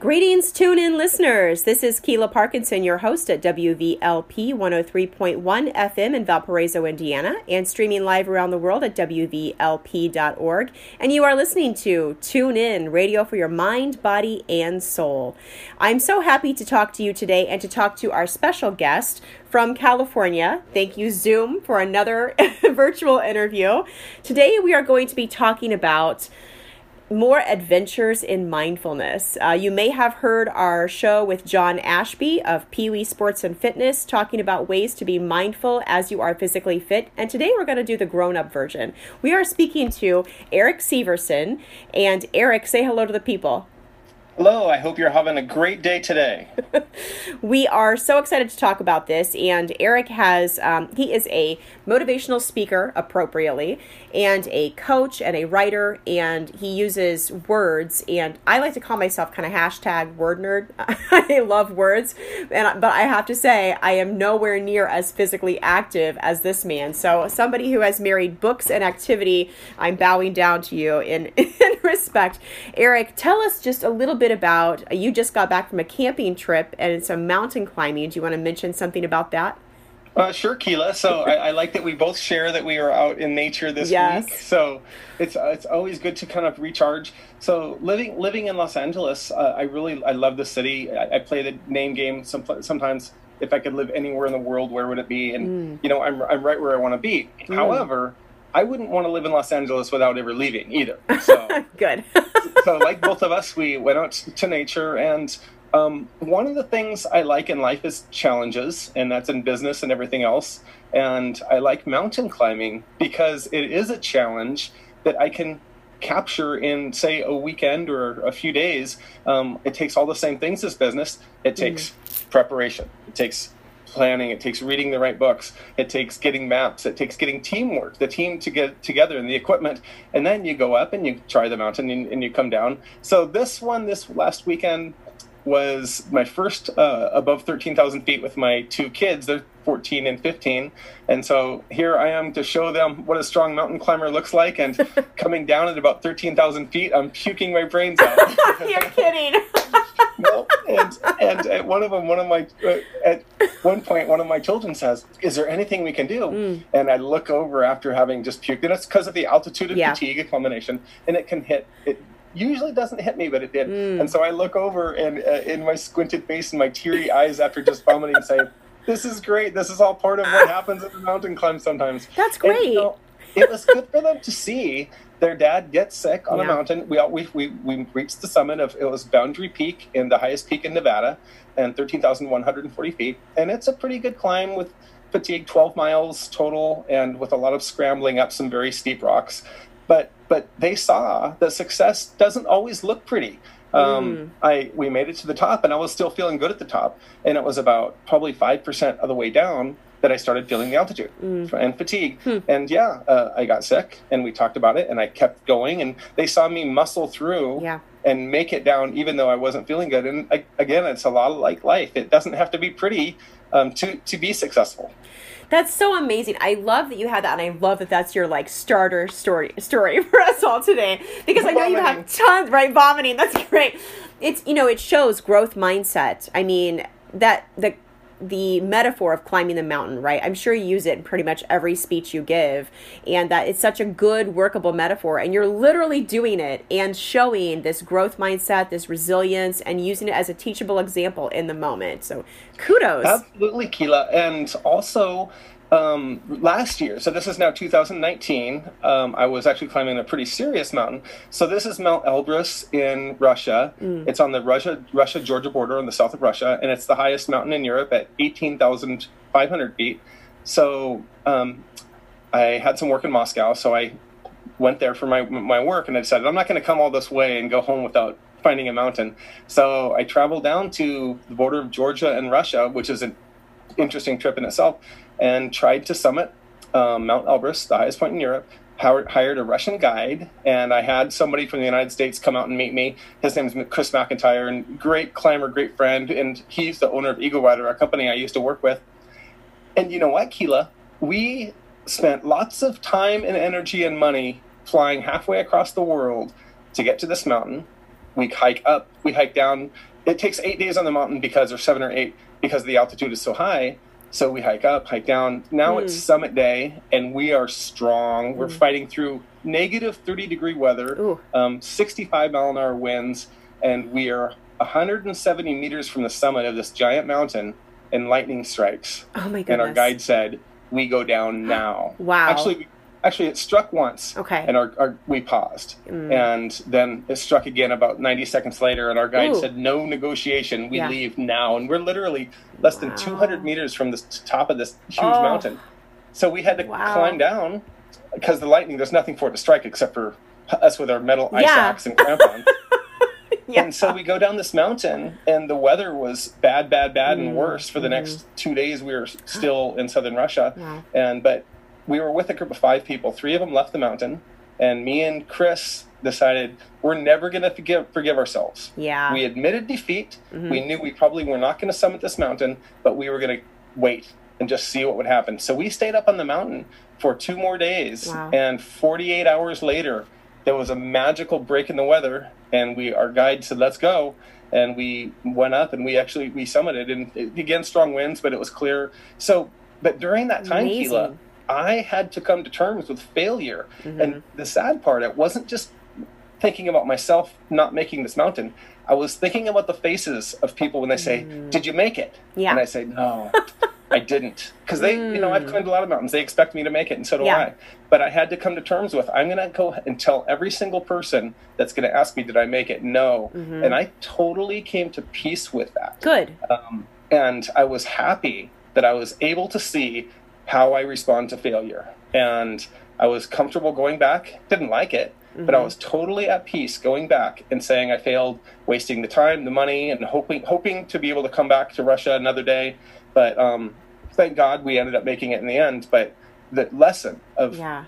Greetings, tune in listeners. This is Keela Parkinson, your host at WVLP 103.1 FM in Valparaiso, Indiana, and streaming live around the world at WVLP.org. And you are listening to Tune In, radio for your mind, body, and soul. I'm so happy to talk to you today and to talk to our special guest from California. Thank you, Zoom, for another virtual interview. Today we are going to be talking about more adventures in mindfulness. Uh, you may have heard our show with John Ashby of Pee Wee Sports and Fitness talking about ways to be mindful as you are physically fit. And today we're going to do the grown up version. We are speaking to Erik Seversen. And Erik, say hello to the people. Hello, I hope you're having a great day today. we are so excited to talk about this. And Erik has, um, he is a motivational speaker appropriately, and a coach and a writer, and he uses words. And I like to call myself kind of hashtag word nerd. I love words, and but I have to say I am nowhere near as physically active as this man. So somebody who has married books and activity, I'm bowing down to you in in respect. Erik, tell us just a little bit about. You just got back from a camping trip and some mountain climbing. Do you want to mention something about that? Uh, sure, Keela. So I, I, like that we both share that we are out in nature this yes. week. So it's uh, it's always good to kind of recharge. So living living in Los Angeles, uh, I really I love the city. I, I, play the name game some, sometimes. If I could live anywhere in the world, where would it be? And mm. you know, I'm I'm right where I want to be. Mm. However, I wouldn't want to live in Los Angeles without ever leaving either. So good. so like both of us, we went out to nature and um, one of the things I like in life is challenges, and that's in business and everything else. And I like mountain climbing because it is a challenge that I can capture in, say, a weekend or a few days. Um, it takes all the same things as business. It takes mm. preparation. It takes planning. It takes reading the right books. It takes getting maps. It takes getting teamwork, the team to get together and the equipment. And then you go up and you try the mountain and, and you come down. So this one, this last weekend, was my first uh, above 13,000 feet with my two kids. They're 14 and 15. And so here I am to show them what a strong mountain climber looks like. And coming down at about 13,000 feet, I'm puking my brains out. You're kidding. no, and, and at one of them, one of my, uh, at one point, one of my children says, Is there anything we can do? Mm. And I look over after having just puked. And it's because of the altitude and yeah. fatigue, a combination. And it can hit, it usually doesn't hit me, but it did. Mm. And so I look over and uh, in my squinted face and my teary eyes after just vomiting and say, "This is great. This is all part of what happens at the mountain climb sometimes." That's great. And, you know, it was good for them to see their dad get sick on yeah. a mountain. We, we we we reached the summit of it was Boundary Peak in the highest peak in Nevada, and thirteen thousand one hundred and forty feet, and it's a pretty good climb with fatigue, twelve miles total, and with a lot of scrambling up some very steep rocks but but they saw that success doesn't always look pretty. Um, mm. I we made it to the top, and I was still feeling good at the top, and it was about probably five percent of the way down that I started feeling the altitude mm. and fatigue. Hmm. And yeah, uh, I got sick, and we talked about it, and I kept going, and they saw me muscle through. Yeah. And make it down, even though I wasn't feeling good. And again, it's a lot of like life. It doesn't have to be pretty um, to to be successful. That's so amazing. I love that you had that, and I love that that's your like starter story story for us all today because I know you have tons right vomiting. That's great. It's you know it shows growth mindset. I mean that the the metaphor of climbing the mountain, right? I'm sure you use it in pretty much every speech you give, and that it's such a good, workable metaphor. And you're literally doing it and showing this growth mindset, this resilience, and using it as a teachable example in the moment. So kudos. Absolutely, Keela. And also, um, last year, so this is now 2019, um, I was actually climbing a pretty serious mountain. So this is Mount Elbrus in Russia. Mm. It's on the Russia Russia Georgia border in the south of Russia, and it's the highest mountain in Europe at 18,500 feet. So um, I had some work in Moscow, so I went there for my my work, and I decided I'm not going to come all this way and go home without finding a mountain. So I traveled down to the border of Georgia and Russia, which is an interesting trip in itself and tried to summit um, Mount Elbrus, the highest point in Europe. Howard Hired a Russian guide, and I had somebody from the United States come out and meet me. His name is Chris McIntyre, and great climber, great friend, and he's the owner of EagleRider, a company I used to work with. And you know what, Keela? We spent lots of time and energy and money flying halfway across the world to get to this mountain. we hike up, we hike down. It takes eight days on the mountain because, or seven or eight, because the altitude is so high. So we hike up, hike down. Now Mm. it's summit day, and we are strong. We're fighting through negative 30 degree weather, um, 65 mile an hour winds, and we are 170 meters from the summit of this giant mountain, and lightning strikes. Oh my goodness. And our guide said, "We go down now." Wow. Actually, actually, it struck once. Okay. And our, our we paused, Mm. and then it struck again about 90 seconds later, and our guide Ooh. said, "No negotiation. We Yeah. leave now." And we're literally less than 200 meters from the top of this huge Oh. mountain. So we had to Wow. climb down because the lightning. There's nothing for it to strike except for us with our metal ice Yeah. axe and crampons. yeah. And so we go down this mountain, and the weather was bad, bad, bad, and Mm, worse for the next two days. We were still in southern Russia, Wow. and but we were with a group of five people. Three of them left the mountain, and me and Chris decided we're never going to forgive forgive ourselves. Yeah. We admitted defeat. Mhm. We knew we probably were not going to summit this mountain, but we were going to wait and just see what would happen. So we stayed up on the mountain for two more days, Wow. and 48 hours later, there was a magical break in the weather, and we our guide said, "Let's go." And we went up, and we actually we summited, and it, again strong winds, but it was clear. So, but during that time, Amazing. Keela, I had to come to terms with failure, Mhm. and the sad part, it wasn't just thinking about myself not making this mountain. I was thinking about the faces of people when they say, "Did you make it?" Yeah. And I say, "No, I didn't," because they, you know, I've climbed a lot of mountains. They expect me to make it, and so do Yeah. I. But I had to come to terms with I'm going to go and tell every single person that's going to ask me, "Did I make it?" No, Mhm. and I totally came to peace with that. Good. Um, and I was happy that I was able to see how I respond to failure. And I was comfortable going back. Didn't like it, but I Mhm. was totally at peace going back and saying I failed, wasting the time, the money, and hoping hoping to be able to come back to Russia another day. But um, thank God we ended up making it in the end. But the lesson of Yeah.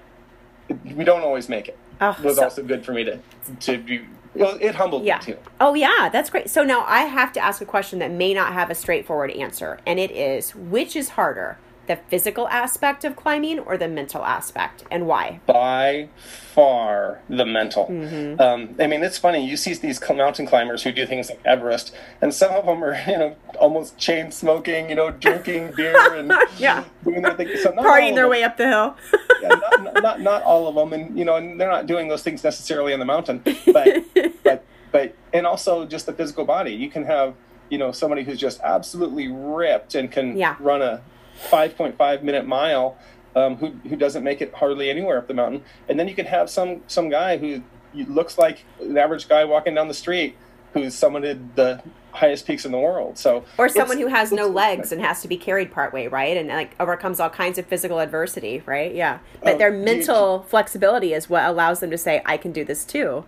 we don't always make it Oh, was so- also good for me to to be. Well, it humbled Yeah. me too. Oh, yeah, that's great. So now I have to ask a question that may not have a straightforward answer, and it is which is harder, the physical aspect of climbing or the mental aspect, and why? by far the mental. Mm-hmm. Um, I mean, it's funny. You see these mountain climbers who do things like Everest, and some of them are, you know, almost chain smoking, you know, drinking beer and Yeah. doing their thing. So not Partying their way up the hill. yeah, not, not, not not all of them, and you know, and they're not doing those things necessarily on the mountain, but but but and also just the physical body. You can have you know somebody who's just absolutely ripped and can Yeah. run a 5.5 minute mile, um, who who doesn't make it hardly anywhere up the mountain, and then you can have some some guy who looks like an average guy walking down the street who's summited the highest peaks in the world. So or someone who has no legs and has to be carried part way, right? And like overcomes all kinds of physical adversity, right? Yeah. But Oh, their do you- mental flexibility is what allows them to say, I can do this too.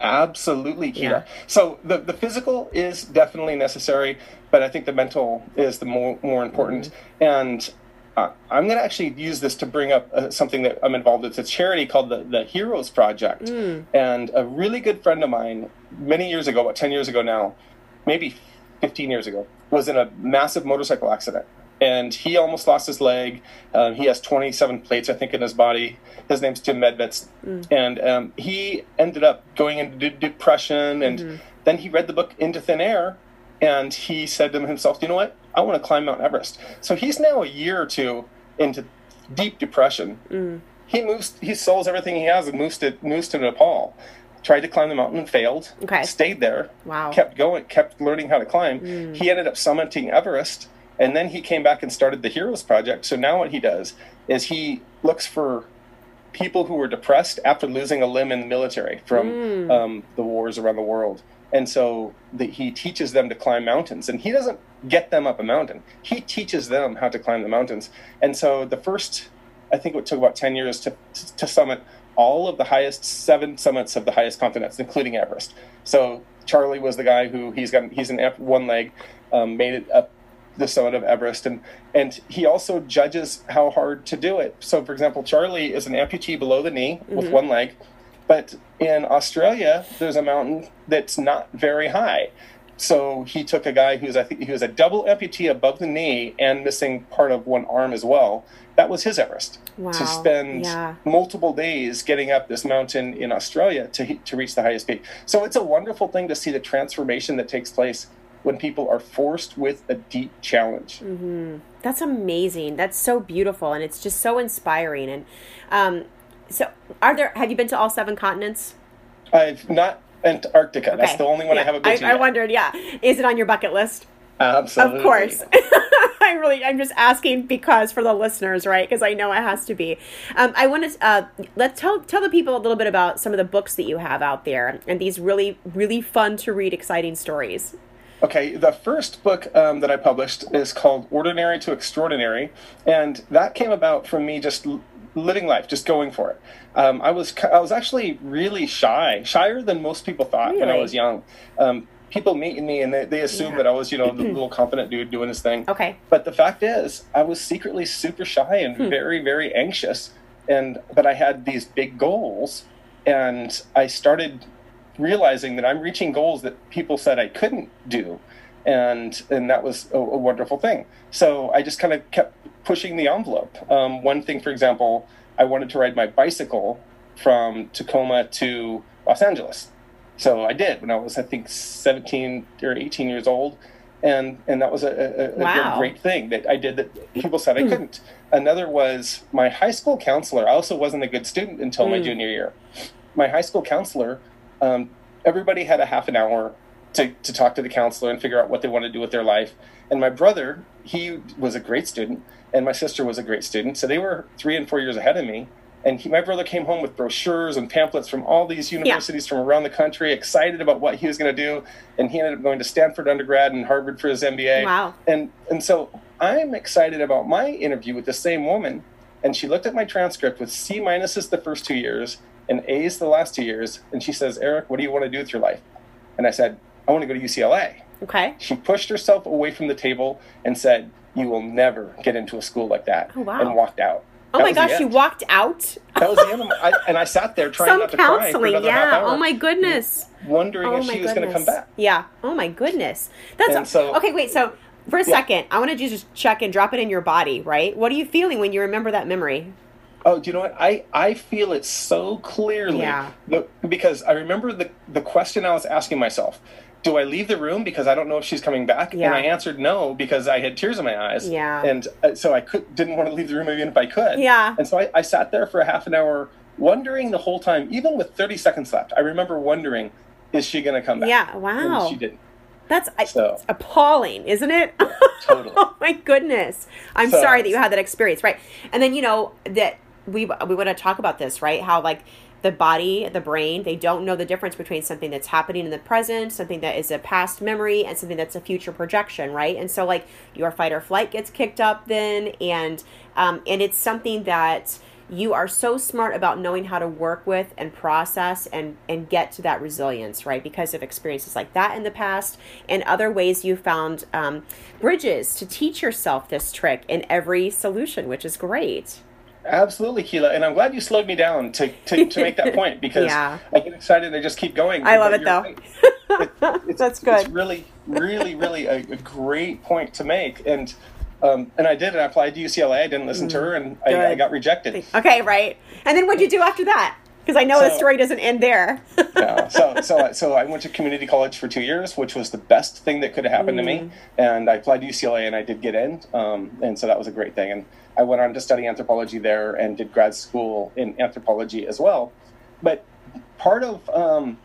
Absolutely, Keela. Yeah. So the the physical is definitely necessary, but I think the mental is the more more important. And uh, I'm going to actually use this to bring up uh, something that I'm involved with. It's a charity called the the Heroes Project, and a really good friend of mine, many years ago, about ten years ago now, maybe 15 years ago, was in a massive motorcycle accident. And he almost lost his leg. Um, he has 27 plates, I think, in his body. His name's Tim Medvetz. And um, he ended up going into de- depression. And then he read the book Into Thin Air. And he said to himself, you know what? I want to climb Mount Everest. So he's now a year or two into deep depression. Mm. He moves, he sells everything he has and moves to, moves to Nepal. Tried to climb the mountain and failed. Okay. Stayed there Wow. kept going, kept learning how to climb. Mm. He ended up summiting Everest, and then he came back and started the Heroes Project. So now what he does is he looks for people who were depressed after losing a limb in the military from mm. um, the wars around the world. And so the, he teaches them to climb mountains, and he doesn't get them up a mountain. He teaches them how to climb the mountains. And so the first, I think it took about ten years to to summit all of the highest seven summits of the highest continents, including Everest. So Charlie was the guy who he's got he's an F- one leg, um, made it up the summit of Everest, and and he also judges how hard to do it. So, for example, Charlie is an amputee below the knee with one leg, but in Australia there's a mountain that's not very high, so he took a guy who's I think he was a double amputee above the knee and missing part of one arm as well. That was his Everest. Wow. To spend Yeah. multiple days getting up this mountain in Australia to to reach the highest peak. So it's a wonderful thing to see the transformation that takes place when people are forced with a deep challenge. Mm-hmm. That's amazing. That's so beautiful, and it's just so inspiring. And um, so, are there? Have you been to all seven continents? I've not Antarctica. That's the only one I haven't been to I, yet. wondered. Yeah, is it on your bucket list? Absolutely. Of course. I really, I'm just asking because for the listeners, right? Because I know it has to be. Um, I want to uh, let's tell tell the people a little bit about some of the books that you have out there and these really, really fun to read, exciting stories. Okay, the first book um, that I published is called Ordinary to Extraordinary, and that came about from me just living life, just going for it. Um, I was I was actually really shy, shyer than most people thought when I was young. Um, people meet me and they, they assume Yeah. that I was, you know, the little confident dude doing his thing. Okay. But the fact is, I was secretly super shy and Hmm. very, very anxious. And but I had these big goals, and I started realizing that I'm reaching goals that people said I couldn't do, and and that was a, a wonderful thing. So I just kind of kept pushing the envelope. Um, one thing, for example, I wanted to ride my bicycle from Tacoma to Los Angeles. So I did when I was, I think, 17 or 18 years old. And, and that was a, a, a Wow. great thing that I did that people said I couldn't. Another was my high school counselor. I also wasn't a good student until my Mm. junior year. My high school counselor, um, everybody had a half an hour to, to talk to the counselor and figure out what they want to do with their life. And my brother, he was a great student, and my sister was a great student. So they were three and four years ahead of me. And he, my brother came home with brochures and pamphlets from all these universities from around the country, excited about what he was going to do. And he ended up going to Stanford undergrad and Harvard for his MBA. Wow. And and so I'm excited about my interview with the same woman. And she looked at my transcript with C minuses the first two years and A's the last two years. And she says, Erik, what do you want to do with your life? And I said, I want to go to UCLA. Okay. She pushed herself away from the table and said, You will never get into a school like that. Oh, wow. And walked out. Oh That my gosh, you walked out. That was the end I, and I sat there trying Some not to cry for counseling, another half hour, Oh my goodness. wondering Oh if she was going to come back. Yeah. Oh my goodness. That's so- okay. Wait. So for a Yeah. second, I want to just check and drop it in your body. Right. What are you feeling when you remember that memory? Oh, do you know what? I, I feel it so clearly. Yeah. Because I remember the, the question I was asking myself Do I leave the room because I don't know if she's coming back? Yeah. And I answered no because I had tears in my eyes. Yeah. And uh, so I could, didn't want to leave the room even if I could. Yeah. And so I, I sat there for a half an hour wondering the whole time, even with 30 seconds left. I remember wondering, Is she going to come back? Yeah. Wow. And she didn't. That's So- appalling, isn't it? Totally. oh my goodness. I'm So- sorry that you had that experience, right? And then you know that we we want to talk about this, right? How like the body, the brain, they don't know the difference between something that's happening in the present, something that is a past memory, and something that's a future projection, right? And so like your fight or flight gets kicked up then, and um, and it's something that you are so smart about knowing how to work with and process and and get to that resilience right because of experiences like that in the past and other ways you found um, bridges to teach yourself this trick in every solution which is great Absolutely, Keela. And I'm glad you slowed me down to, to, to make that point because Yeah. I get excited and I just keep going. I love it, though. right. It- it's, That's It's good. really, really, really a, a great point to make. And um, and I did. And I applied to UCLA. I didn't listen to her, and I, I Mm. Got rejected. okay right and then what'd you do after that because i know the story doesn't end there Yeah. So so so I went to community college for two years, which was the best thing that could have happened to Mm. me. And I applied to UCLA, and I did get in. Um, and so that was a great thing. And I went on to study anthropology there, and did grad school in anthropology as well. But part of um,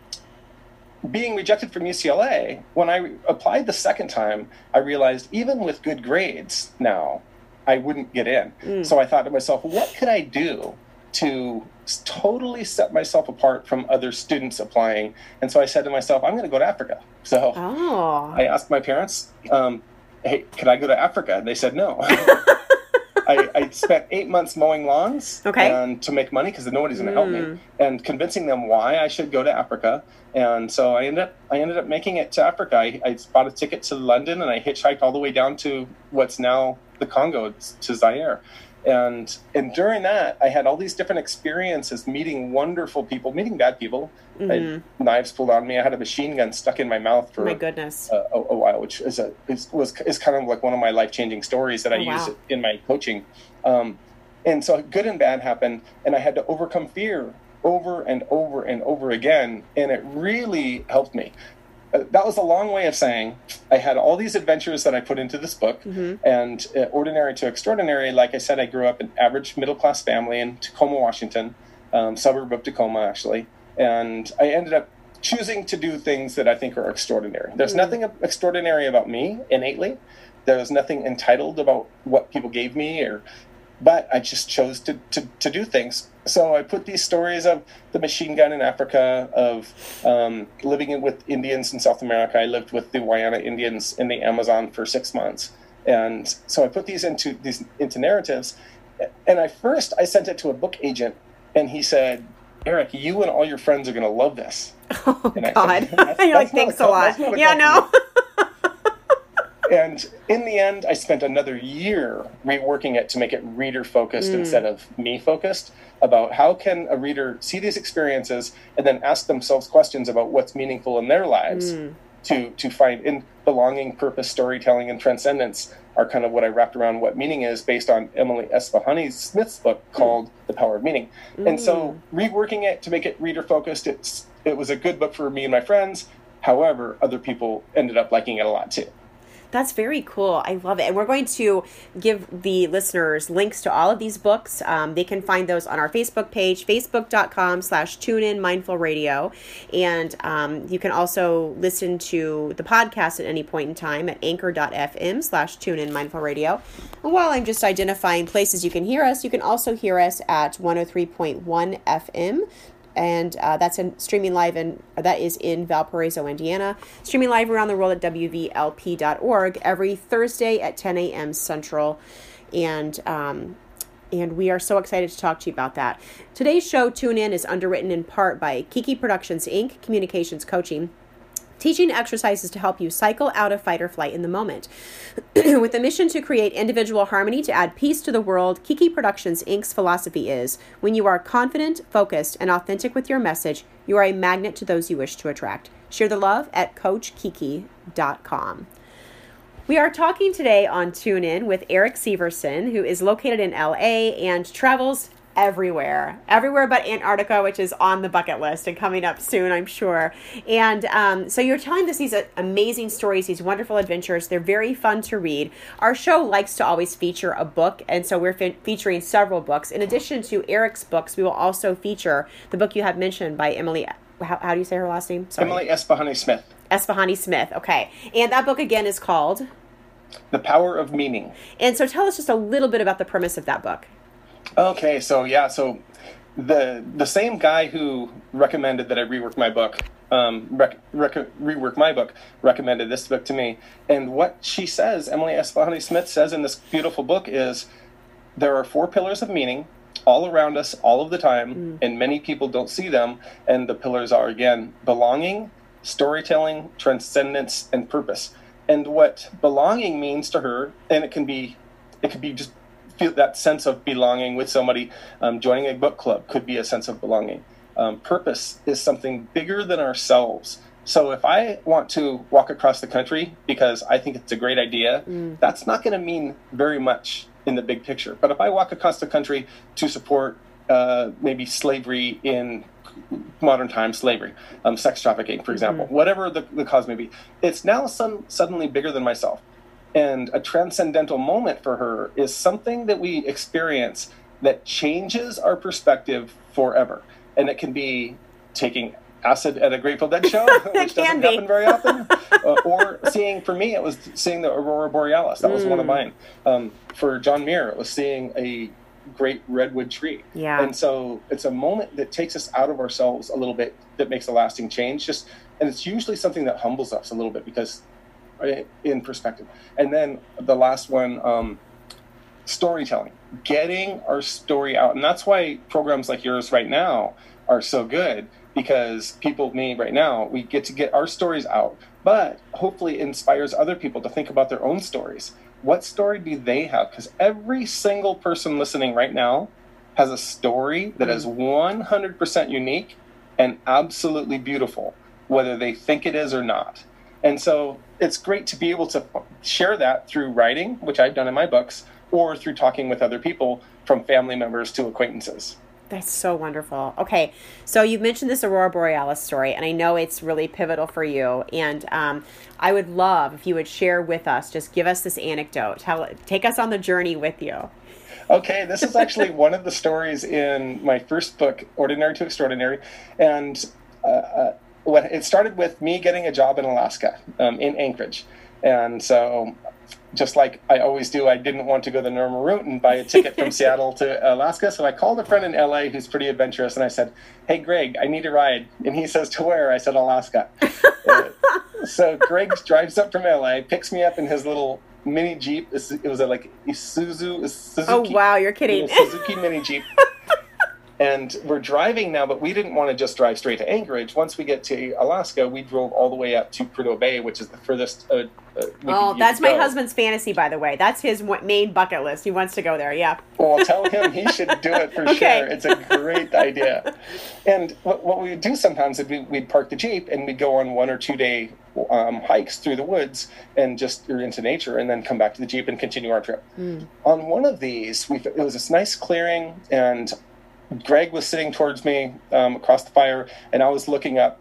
being rejected from UCLA, when I applied the second time, I realized even with good grades now, I wouldn't get in. So I thought to myself, what could I do to totally set myself apart from other students applying? And so I said to myself, I'm going to go to Africa. So oh I asked my parents, um, hey, could I go to Africa? And they said no. I, I spent eight months mowing lawns Okay. and to make money because nobody's going to help me, and convincing them why I should go to Africa. And so I ended up I ended up making it to Africa. I, I bought a ticket to London and I hitchhiked all the way down to what's now the Congo to Zaire. And and during that i had all these different experiences meeting wonderful people meeting bad people. Mm-hmm. knives pulled on me. I had a machine gun stuck in my mouth for my goodness. a, a, a while which is a is, was is kind of like one of my life-changing stories that oh, i wow. use in my coaching. Um, and so good and bad happened and i had to overcome fear over and over and over again and it really helped me that was a long way of saying I had all these adventures that I put into this book, mm-hmm. and uh, ordinary to extraordinary. Like I said, I grew up in average middle class family in Tacoma, Washington, um, suburb of Tacoma, actually, and I ended up choosing to do things that I think are extraordinary. There's mm-hmm. nothing extraordinary about me innately. There's nothing entitled about what people gave me or but I just chose to, to, to do things. So I put these stories of the machine gun in Africa, of um, living with Indians in South America. I lived with the Wayana Indians in the Amazon for six months, and so I put these into these into narratives. And I first I sent it to a book agent, and he said, "Erik, you and all your friends are going to love this." Oh God! Said, that's like, thanks a lot. Yeah, no. and in the end, I spent another year reworking it to make it reader focused mm. instead of me focused about how can a reader see these experiences and then ask themselves questions about what's meaningful in their lives mm. to to find in belonging, purpose, storytelling, and transcendence are kind of what I wrapped around what meaning is based on Emily Esfahani Smith's book mm. called mm. The Power of Meaning. And so mm. reworking it to make it reader focused, it's it was a good book for me and my friends. However, other people ended up liking it a lot too. That's very cool. I love it. And we're going to give the listeners links to all of these books. Um, they can find those on our Facebook page, facebook.com slash tune in mindful radio. And um, you can also listen to the podcast at any point in time at anchor.fm slash tune in mindful radio. And while I'm just identifying places you can hear us, you can also hear us at 103.1 FM and uh, that's in streaming live and that is in Valparaiso, Indiana. Streaming live around the world at wvlp.org every Thursday at 10 a.m. Central, and um, and we are so excited to talk to you about that. Today's show, Tune In, is underwritten in part by Kiki Productions Inc. Communications Coaching teaching exercises to help you cycle out of fight or flight in the moment. With a mission to create individual harmony to add peace to the world, Kiki Productions Inc.'s philosophy is when you are confident, focused, and authentic with your message, you are a magnet to those you wish to attract. Share the love at CoachKiki.com. We are talking today on Tune In with Erik Seversen, who is located in LA and travels everywhere, everywhere but Antarctica, which is on the bucket list and coming up soon, I'm sure. And um, so you're telling us these amazing stories, these wonderful adventures. They're very fun to read. Our show likes to always feature a book, and so we're fe- featuring several books. In addition to Erik's books, we will also feature the book you have mentioned by Emily. How, how do you say her last name? Sorry. Emily Esfahani Smith. Esfahani Smith. Okay, and that book again is called. The Power of Meaning. And so tell us just a little bit about the premise of that book. Okay, so yeah, so the the same guy who recommended that I rework my book, um, rec, rec, rework my book, recommended this book to me. And what she says, Emily Esfahani Smith says in this beautiful book is, there are four pillars of meaning all around us all of the time, mm. and many people don't see them. And the pillars are again belonging, storytelling, transcendence, and purpose. And what belonging means to her, and it can be, it could be just feel that sense of belonging with somebody. Um, joining a book club could be a sense of belonging. Um, purpose is something bigger than ourselves. So if I want to walk across the country because I think it's a great idea, mm. that's not going to mean very much in the big picture. But if I walk across the country to support uh, maybe slavery in modern times, slavery, um, sex trafficking, for example, mm-hmm. whatever the, the cause may be, it's now some, suddenly bigger than myself. And a transcendental moment for her is something that we experience that changes our perspective forever. And it can be taking acid at a Grateful Dead show, which doesn't be. happen very often, uh, or seeing, for me, it was seeing the Aurora Borealis. That was mm. one of mm. mine. Um, for John Muir, it was seeing a great redwood tree. Yeah. And so it's a moment that takes us out of ourselves a little bit that makes a lasting change. Just and it's usually something that humbles us a little bit because in perspective. And then the last one, um, storytelling, getting our story out. And that's why programs like yours right now are so good because people, me right now, we get to get our stories out, but hopefully inspires other people to think about their own stories. what story do they have? Because every single person listening right now has a story that is 100% unique and absolutely beautiful, whether they think it is or not. And so it's great to be able to share that through writing, which I've done in my books, or through talking with other people from family members to acquaintances. That's so wonderful. Okay, so you've mentioned this Aurora Borealis story, and I know it's really pivotal for you. And um, I would love if you would share with us, just give us this anecdote, tell, take us on the journey with you. Okay, this is actually one of the stories in my first book, Ordinary to Extraordinary, and uh, uh, it started with me getting a job in Alaska, um, in Anchorage, and so just like I always do, I didn't want to go the normal route and buy a ticket from Seattle to Alaska. So I called a friend in LA who's pretty adventurous and I said, Hey, Greg, I need a ride. And he says, To where? I said, Alaska. uh, so Greg drives up from LA, picks me up in his little mini Jeep. It was a, like Isuzu. Suzuki, oh, wow, you're kidding. Suzuki mini Jeep and we're driving now, but we didn't want to just drive straight to Anchorage. Once we get to Alaska, we drove all the way up to Prudhoe Bay, which is the furthest. Uh, uh, oh, that's my husband's fantasy, by the way. That's his main bucket list. He wants to go there. Yeah. Well, tell him he should do it for okay. sure. It's a great idea. And what, what we would do sometimes is we, would park the jeep and we'd go on one or two day um, hikes through the woods and just into nature, and then come back to the jeep and continue our trip. Mm. On one of these, we it was this nice clearing, and Greg was sitting towards me um, across the fire, and I was looking up,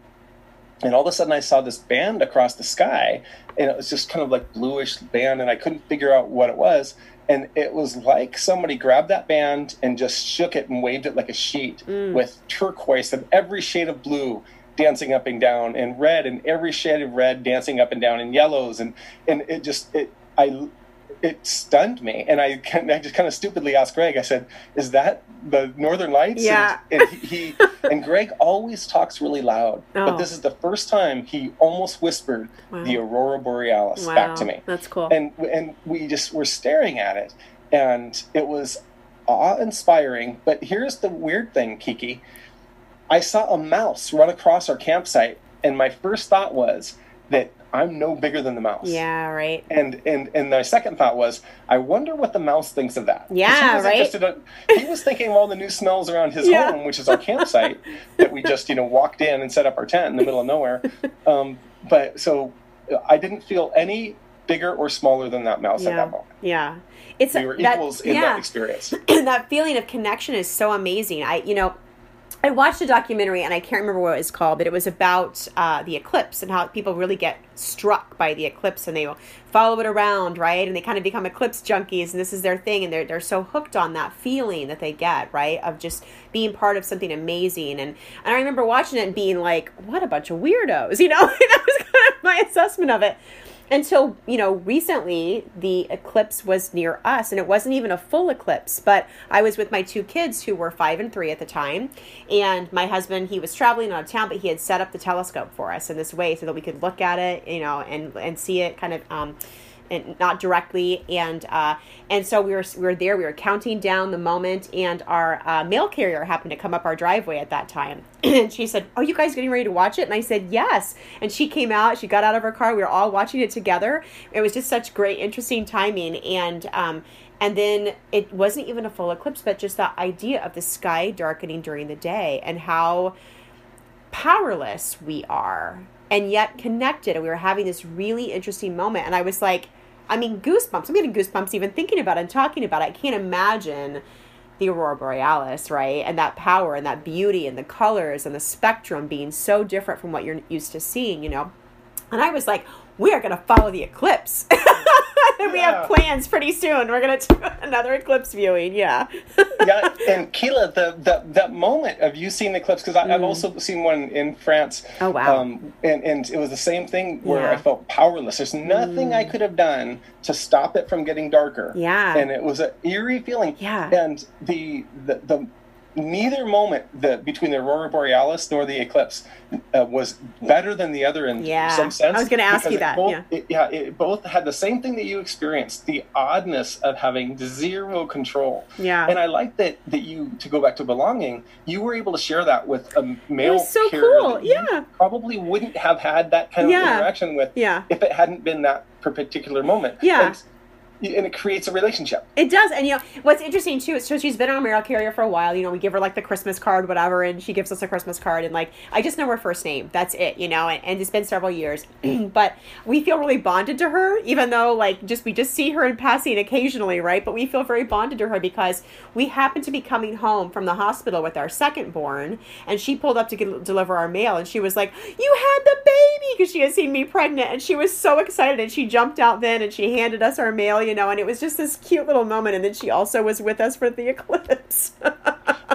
and all of a sudden I saw this band across the sky, and it was just kind of like bluish band, and I couldn't figure out what it was. And it was like somebody grabbed that band and just shook it and waved it like a sheet mm. with turquoise and every shade of blue dancing up and down, and red and every shade of red dancing up and down, and yellows, and and it just it I it stunned me, and I, I just kind of stupidly asked Greg. I said, "Is that the Northern Lights?" Yeah. And, and he, he and Greg always talks really loud, oh. but this oh. is the first time he almost whispered wow. the Aurora Borealis wow. back to me. That's cool. And and we just were staring at it, and it was awe-inspiring. But here's the weird thing, Kiki. I saw a mouse run across our campsite, and my first thought was that I'm no bigger than the mouse. Yeah, right. And and and my second thought was, I wonder what the mouse thinks of that. Yeah, he was right. In, he was thinking of all the new smells around his yeah. home, which is our campsite that we just you know walked in and set up our tent in the middle of nowhere. Um, but so I didn't feel any bigger or smaller than that mouse yeah. at that moment. Yeah, it's we were equals that, in yeah. that experience. that feeling of connection is so amazing. I you know I watched a documentary and I can't remember what it was called, but it was about uh, the eclipse and how people really get struck by the eclipse and they will follow it around, right? And they kind of become eclipse junkies and this is their thing and they're, they're so hooked on that feeling that they get, right? Of just being part of something amazing. And, and I remember watching it and being like, what a bunch of weirdos, you know? that was kind of my assessment of it until you know recently the eclipse was near us and it wasn't even a full eclipse but i was with my two kids who were five and three at the time and my husband he was traveling out of town but he had set up the telescope for us in this way so that we could look at it you know and and see it kind of um and not directly and uh, and so we were we were there we were counting down the moment and our uh, mail carrier happened to come up our driveway at that time. And she said are you guys getting ready to watch it? And i said yes. And she came out she got out of her car we were all watching it together. It was just such great interesting timing and um, and then it wasn't even a full eclipse but just that idea of the sky darkening during the day and how powerless we are and yet connected and we were having this really interesting moment. And i was like I mean, goosebumps. I'm getting goosebumps even thinking about it and talking about it. I can't imagine the aurora borealis, right? And that power and that beauty and the colors and the spectrum being so different from what you're used to seeing, you know. And I was like, we are going to follow the eclipse. yeah. we have plans pretty soon. We're going to do another eclipse viewing. Yeah. yeah. And Keela, the, the, that moment of you seeing the eclipse, because mm. I've also seen one in France. Oh, wow. Um, and, and it was the same thing where yeah. I felt powerless. There's nothing mm. I could have done to stop it from getting darker. Yeah. And it was an eerie feeling. Yeah. And the, the, the neither moment the, between the aurora borealis nor the eclipse uh, was better than the other in yeah. some sense. I was going to ask you that. Both, yeah, it, yeah, it both had the same thing that you experienced: the oddness of having zero control. Yeah, and I like that that you to go back to belonging. You were able to share that with a male. So cool. Yeah, probably wouldn't have had that kind of yeah. interaction with. Yeah. if it hadn't been that particular moment. Yeah. And, and it creates a relationship. It does, and you know what's interesting too is so she's been on mail carrier for a while. You know, we give her like the Christmas card, whatever, and she gives us a Christmas card, and like I just know her first name. That's it, you know. And, and it's been several years, but we feel really bonded to her, even though like just we just see her in passing occasionally, right? But we feel very bonded to her because we happen to be coming home from the hospital with our second born, and she pulled up to get, deliver our mail, and she was like, "You had the baby," because she had seen me pregnant, and she was so excited, and she jumped out then, and she handed us our mail you know, and it was just this cute little moment. And then she also was with us for the eclipse.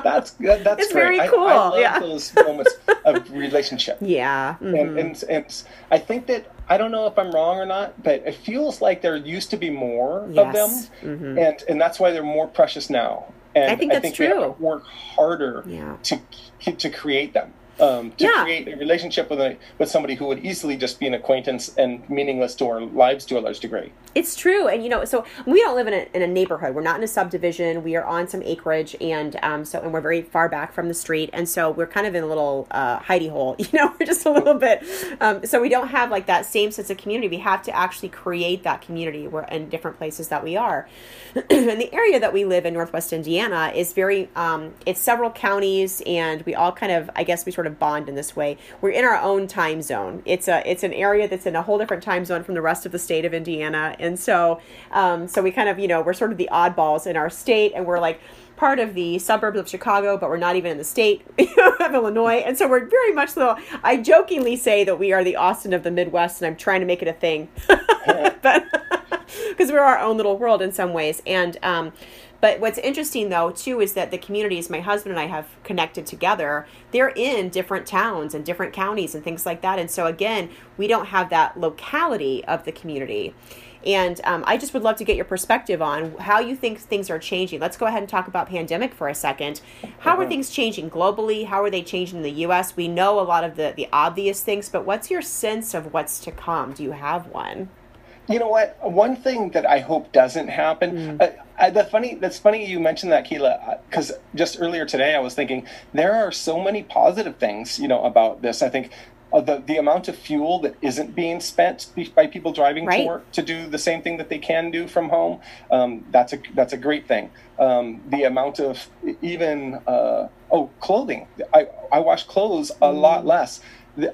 that's good. That's it's great. very cool. I, I love yeah. those moments of relationship. Yeah. Mm-hmm. And, and, and I think that I don't know if I'm wrong or not, but it feels like there used to be more yes. of them, mm-hmm. and and that's why they're more precious now. And I think that's I think true. We have to work harder yeah. to to create them um, to yeah. create a relationship with a with somebody who would easily just be an acquaintance and meaningless to our lives to a large degree. It's true, and you know, so we don't live in a, in a neighborhood. We're not in a subdivision. We are on some acreage, and um, so and we're very far back from the street, and so we're kind of in a little uh, hidey hole. You know, we're just a little bit. Um, so we don't have like that same sense of community. We have to actually create that community. We're in different places that we are, and the area that we live in, Northwest Indiana, is very. Um, it's several counties, and we all kind of, I guess, we sort of bond in this way. We're in our own time zone. It's a it's an area that's in a whole different time zone from the rest of the state of Indiana, and so um, so we kind of you know we're sort of the oddballs in our state, and we're like part of the suburbs of Chicago, but we're not even in the state of Illinois, and so we're very much the. I jokingly say that we are the Austin of the Midwest, and I'm trying to make it a thing, but because we're our own little world in some ways, and. Um, but what's interesting though too is that the communities my husband and I have connected together, they're in different towns and different counties and things like that. And so again, we don't have that locality of the community. And um, I just would love to get your perspective on how you think things are changing. Let's go ahead and talk about pandemic for a second. How are things changing globally? How are they changing in the U.S.? We know a lot of the, the obvious things, but what's your sense of what's to come? Do you have one? You know what? One thing that I hope doesn't happen. Mm. Uh, the funny that's funny you mentioned that, Keela, because uh, just earlier today I was thinking there are so many positive things, you know, about this. I think uh, the the amount of fuel that isn't being spent by people driving right. to work to do the same thing that they can do from home. Um, that's a that's a great thing. Um, the amount of even uh, oh clothing. I I wash clothes a mm. lot less.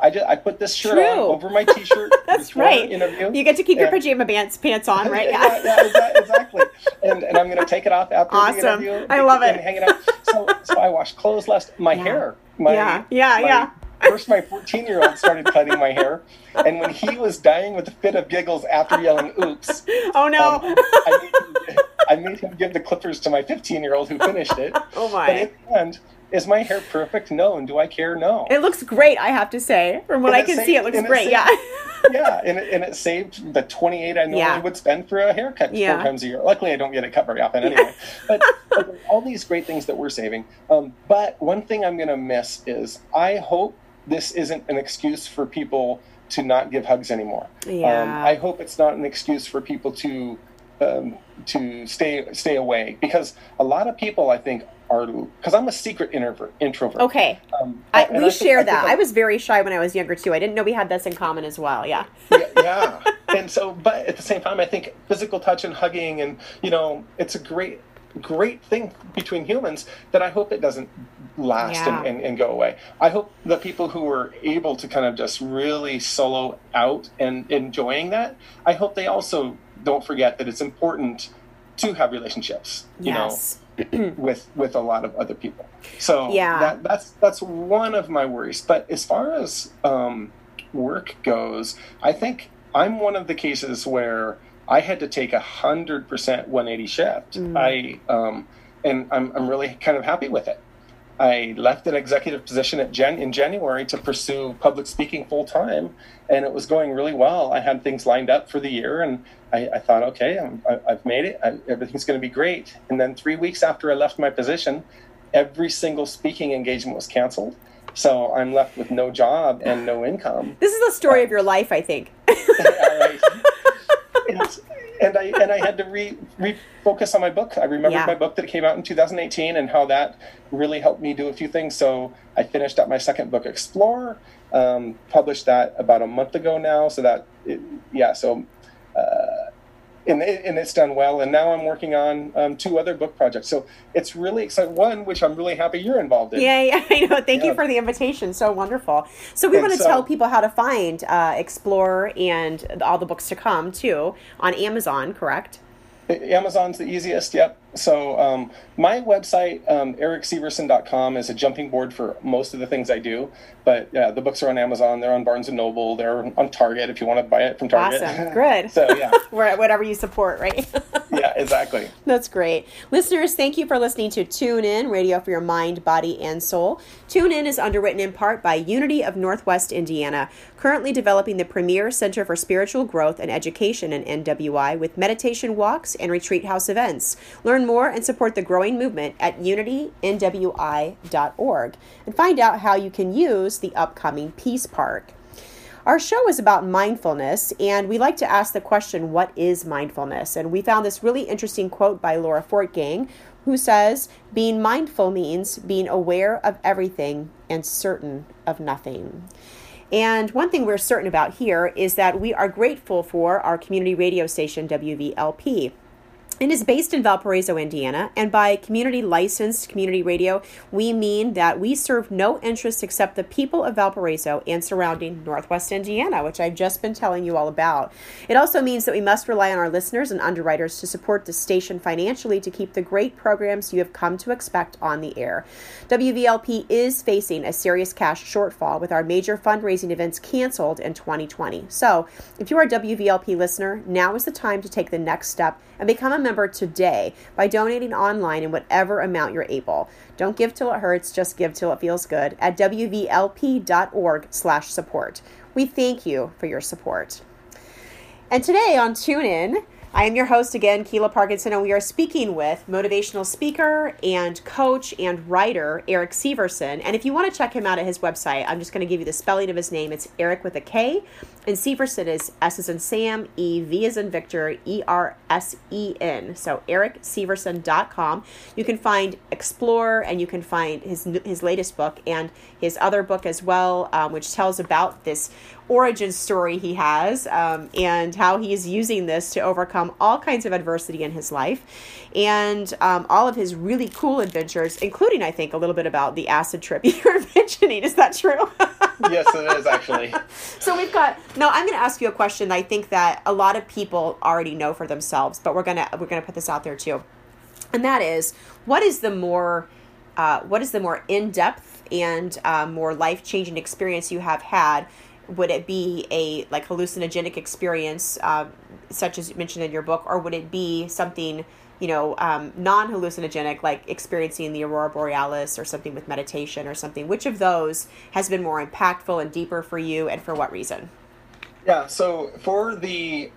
I, just, I put this shirt True. on over my t-shirt. That's right. Interview. You get to keep your pajama pants pants on, right? Yeah, yeah, yeah exactly. And, and I'm going to take it off after awesome. the interview. I love it. And hang it up. So, so I washed clothes last. My yeah. hair. My, yeah, yeah, my, yeah. First, my 14 year old started cutting my hair, and when he was dying with a fit of giggles after yelling "oops," oh no! Um, I, made him, I, made him, give the clippers to my 15 year old who finished it. Oh my! But in the end, is my hair perfect? No. And do I care? No. It looks great, I have to say. From what I can saved- see, it looks great. saved- yeah. yeah, and it, and it saved the 28 I normally Yeah. would spend for a haircut Yeah. four times a year. Luckily, I don't get it cut very often anyway. but, all these great things that we're saving. Um, but one thing I'm going to miss is I hope this isn't an excuse for people to not give hugs anymore. Yeah. Um, I hope it's not an excuse for people to um, to stay stay away because a lot of people I think are because I'm a secret introvert. Introvert. okay. Um, I, we I share think that. I'm- I was very shy when I was younger too. I didn't know we had this in common as well. Yeah. yeah, yeah. and so but at the same time i think physical touch and hugging and you know it's a great great thing between humans that i hope it doesn't last Yeah. and, and, and go away i hope the people who are able to kind of just really solo out and enjoying that i hope they also don't forget that it's important to have relationships you yes. know with with a lot of other people so Yeah. that, that's that's one of my worries but as far as um, work goes i think i'm one of the cases where i had to take a hundred percent 180 shift Mm. i um, and I'm, I'm really kind of happy with it i left an executive position at Jan- in january to pursue public speaking full time and it was going really well i had things lined up for the year and i, I thought okay I'm, I, i've made it I, everything's going to be great and then three weeks after i left my position every single speaking engagement was canceled so i'm left with no job and no income This is the story uh, of your life, I think. Right. and I and I had to re refocus on my book. I remembered Yeah. my book that came out in 2018 and how that really helped me do a few things. So I finished up my second book, Explore. Um, published that about a month ago now. So that it, yeah. So uh, and, it, and it's done well. And now I'm working on um, two other book projects. So it's really exciting. One, which I'm really happy you're involved in. Yeah, yeah I know. Thank yeah. you for the invitation. So wonderful. So we and want to so, tell people how to find uh, Explore and all the books to come too on Amazon, correct? Amazon's the easiest. Yep. So um, my website, um, erikseversen.com, is a jumping board for most of the things I do. But yeah, the books are on Amazon. They're on Barnes and Noble. They're on Target if you want to buy it from Target. Awesome. Good. so yeah, whatever you support, right? yeah, exactly. That's great. Listeners, thank you for listening to Tune In, radio for your mind, body, and soul. Tune In is underwritten in part by Unity of Northwest Indiana, currently developing the premier center for spiritual growth and education in NWI with meditation walks and retreat house events. Learn more and support the growing movement at unitynwi.org and find out how you can use the upcoming Peace Park. Our show is about mindfulness, and we like to ask the question, What is mindfulness? And we found this really interesting quote by Laura Fortgang, who says, Being mindful means being aware of everything and certain of nothing. And one thing we're certain about here is that we are grateful for our community radio station, WVLP. It is based in Valparaiso, Indiana, and by community licensed community radio, we mean that we serve no interests except the people of Valparaiso and surrounding Northwest Indiana, which I've just been telling you all about. It also means that we must rely on our listeners and underwriters to support the station financially to keep the great programs you have come to expect on the air. WVLP is facing a serious cash shortfall with our major fundraising events canceled in 2020. So, if you are a WVLP listener, now is the time to take the next step and become a today by donating online in whatever amount you're able. Don't give till it hurts, just give till it feels good at wvlp.org/support. We thank you for your support. And today on Tune In, I am your host again, Keela Parkinson, and we are speaking with motivational speaker and coach and writer Erik Seversen. And if you want to check him out at his website, I'm just going to give you the spelling of his name. It's Erik with a K, and Seversen is S as in Sam, E, V as in Victor, E R S E N. So erikseversen.com. You can find Explore, and you can find his his latest book and his other book as well, um, which tells about this origin story he has um, and how he's using this to overcome all kinds of adversity in his life and um, all of his really cool adventures, including, I think, a little bit about the acid trip you were mentioning. Is that true? yes, it is actually. So we've got now. I'm going to ask you a question. That I think that a lot of people already know for themselves, but we're gonna we're gonna put this out there too, and that is what is the more uh, what is the more in depth and uh, more life changing experience you have had would it be a like hallucinogenic experience uh, such as you mentioned in your book or would it be something you know um, non-hallucinogenic like experiencing the aurora borealis or something with meditation or something which of those has been more impactful and deeper for you and for what reason yeah so for the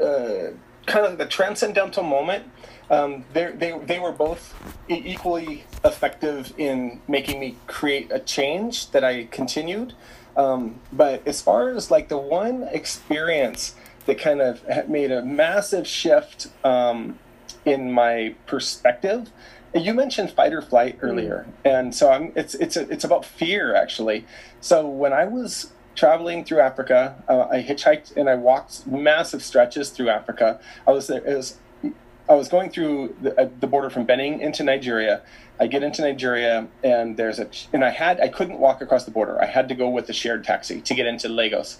uh, kind of the transcendental moment um, they, they were both equally effective in making me create a change that I continued. Um, but as far as like the one experience that kind of made a massive shift um, in my perspective, you mentioned fight or flight mm-hmm. earlier, and so I'm, it's it's a, it's about fear actually. So when I was traveling through Africa, uh, I hitchhiked and I walked massive stretches through Africa. I was there. It was I was going through the, uh, the, border from Benin into Nigeria. I get into Nigeria, and there's a and I had I couldn't walk across the border. I had to go with a shared taxi to get into Lagos,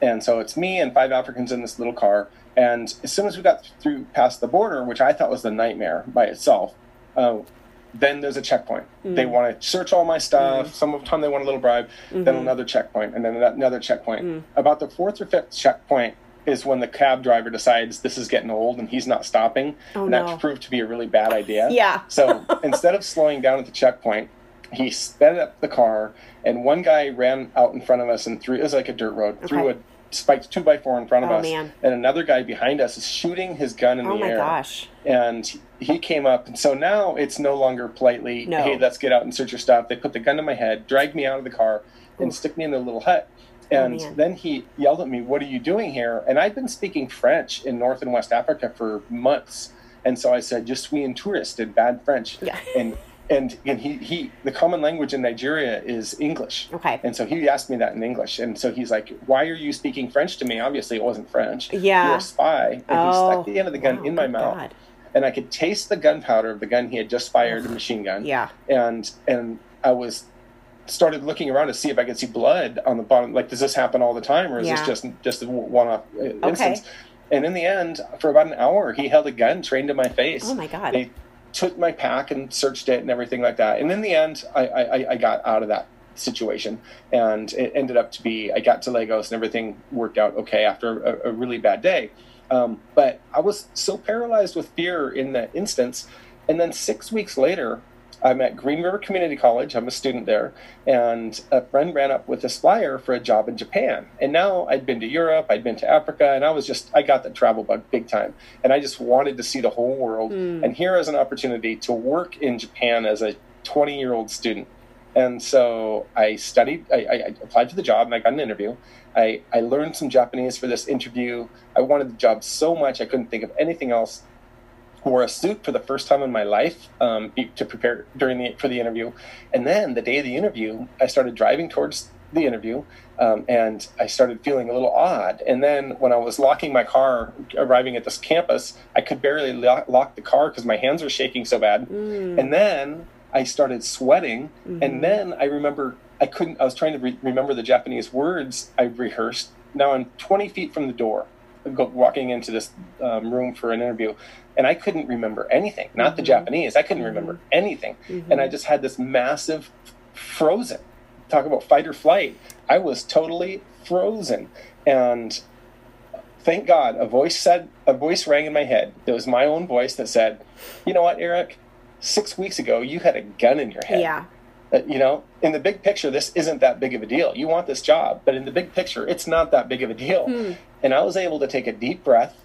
and so it's me and five Africans in this little car. And as soon as we got through past the border, which I thought was the nightmare by itself, uh, then there's a checkpoint. Mm. They want to search all my stuff. Mm. Some of the time they want a little bribe. Mm-hmm. Then another checkpoint, and then another checkpoint. Mm. About the fourth or fifth checkpoint, is when the cab driver decides this is getting old and he's not stopping. Oh, and no. that proved to be a really bad idea. Yeah. so instead of slowing down at the checkpoint, he sped up the car and one guy ran out in front of us and threw it was like a dirt road, okay. threw a spiked two by four in front of oh, us. Man. And another guy behind us is shooting his gun in oh the air. Oh my gosh. And he came up and so now it's no longer politely, no. hey, let's get out and search your stuff. They put the gun to my head, dragged me out of the car, and Oof. stick me in the little hut. Oh, and oh, then he yelled at me, What are you doing here? And I've been speaking French in North and West Africa for months. And so I said, Just we un tourist in bad French. Yeah. And and and he he the common language in Nigeria is English. Okay. And so he asked me that in English, and so he's like, "Why are you speaking French to me?" Obviously, it wasn't French. Yeah. You're a spy. And he Oh, stuck the end of the gun wow, in my mouth, God. and I could taste the gunpowder of the gun he had just fired, a machine gun. Yeah. And and I was started looking around to see if I could see blood on the bottom. Like, does this happen all the time, or is Yeah. this just just a one-off uh, instance? And in the end, for about an hour, he held a gun trained to my face. Oh my God. They took my pack and searched it and everything like that. And in the end, I, I, I got out of that situation, and it ended up to be I got to Lagos and everything worked out okay after a, a really bad day. Um, but I was so paralyzed with fear in that instance. And then six weeks later, I'm at Green River Community College. I'm a student there, and a friend ran up with this flyer for a job in Japan. And now I'd been to Europe, I'd been to Africa, and I was just I got the travel bug big time, and I just wanted to see the whole world. Hmm. And here is an opportunity to work in Japan as a 20 year old student. And so I studied, I, I, I applied for the job, and I got an interview. I, I learned some Japanese for this interview. I wanted the job so much I couldn't think of anything else wore a suit for the first time in my life um, to prepare during the for the interview, and then the day of the interview, I started driving towards the interview, um, and I started feeling a little odd. And then when I was locking my car, arriving at this campus, I could barely lock, lock the car because my hands were shaking so bad. Mm. And then I started sweating, Mhm. and then I remember I couldn't. I was trying to re- remember the Japanese words I rehearsed. Now I'm 20 feet from the door, go, walking into this um, room for an interview, and I couldn't remember anything. Not the Mhm. Japanese. I couldn't remember anything, Mhm. and I just had this massive frozen. Talk about fight or flight. I was totally frozen, and thank God, a voice said, a voice rang in my head. It was my own voice that said, "You know what, Erik? Six weeks ago, you had a gun in your head. yeah. Uh, you know, in the big picture, this isn't that big of a deal. You want this job, but in the big picture, it's not that big of a deal." Hmm. And I was able to take a deep breath,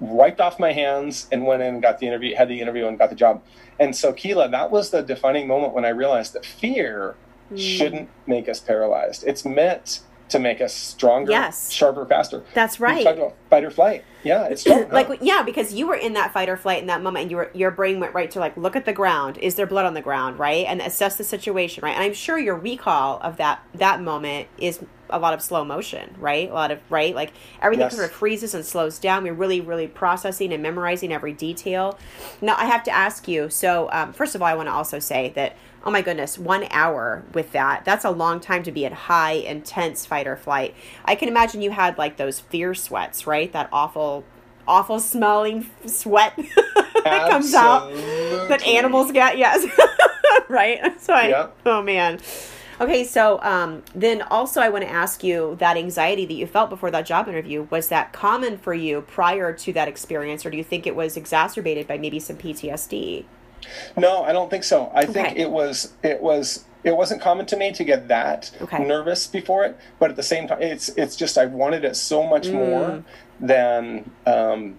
wiped off my hands, and went in and got the interview, had the interview, and got the job. And so, Keela, that was the defining moment when I realized that fear Hmm. shouldn't make us paralyzed. It's meant to make us stronger, Yes. sharper, faster. That's right. about fight or flight. Yeah, it's true. like yeah because you were in that fight or flight in that moment and you were, your brain went right to like look at the ground is there blood on the ground right and assess the situation right and i'm sure your recall of that that moment is a lot of slow motion right a lot of right like everything Yes. sort of freezes and slows down we're really really processing and memorizing every detail now i have to ask you so um, first of all i want to also say that oh my goodness one hour with that. That's a long time to be in high intense fight or flight. I can imagine you had like those fear sweats right? That awful awful smelling sweat that comes out that animals get yes. Right? So I, Yeah. oh man. Okay so um, then also i want to ask you that anxiety that you felt before that job interview was that common for you prior to that experience or do you think it was exacerbated by maybe some ptsd No, I don't think so. I think it was it was it wasn't common to me to get that Okay. nervous before it, but at the same time, it's it's just I wanted it so much Mm. more than um,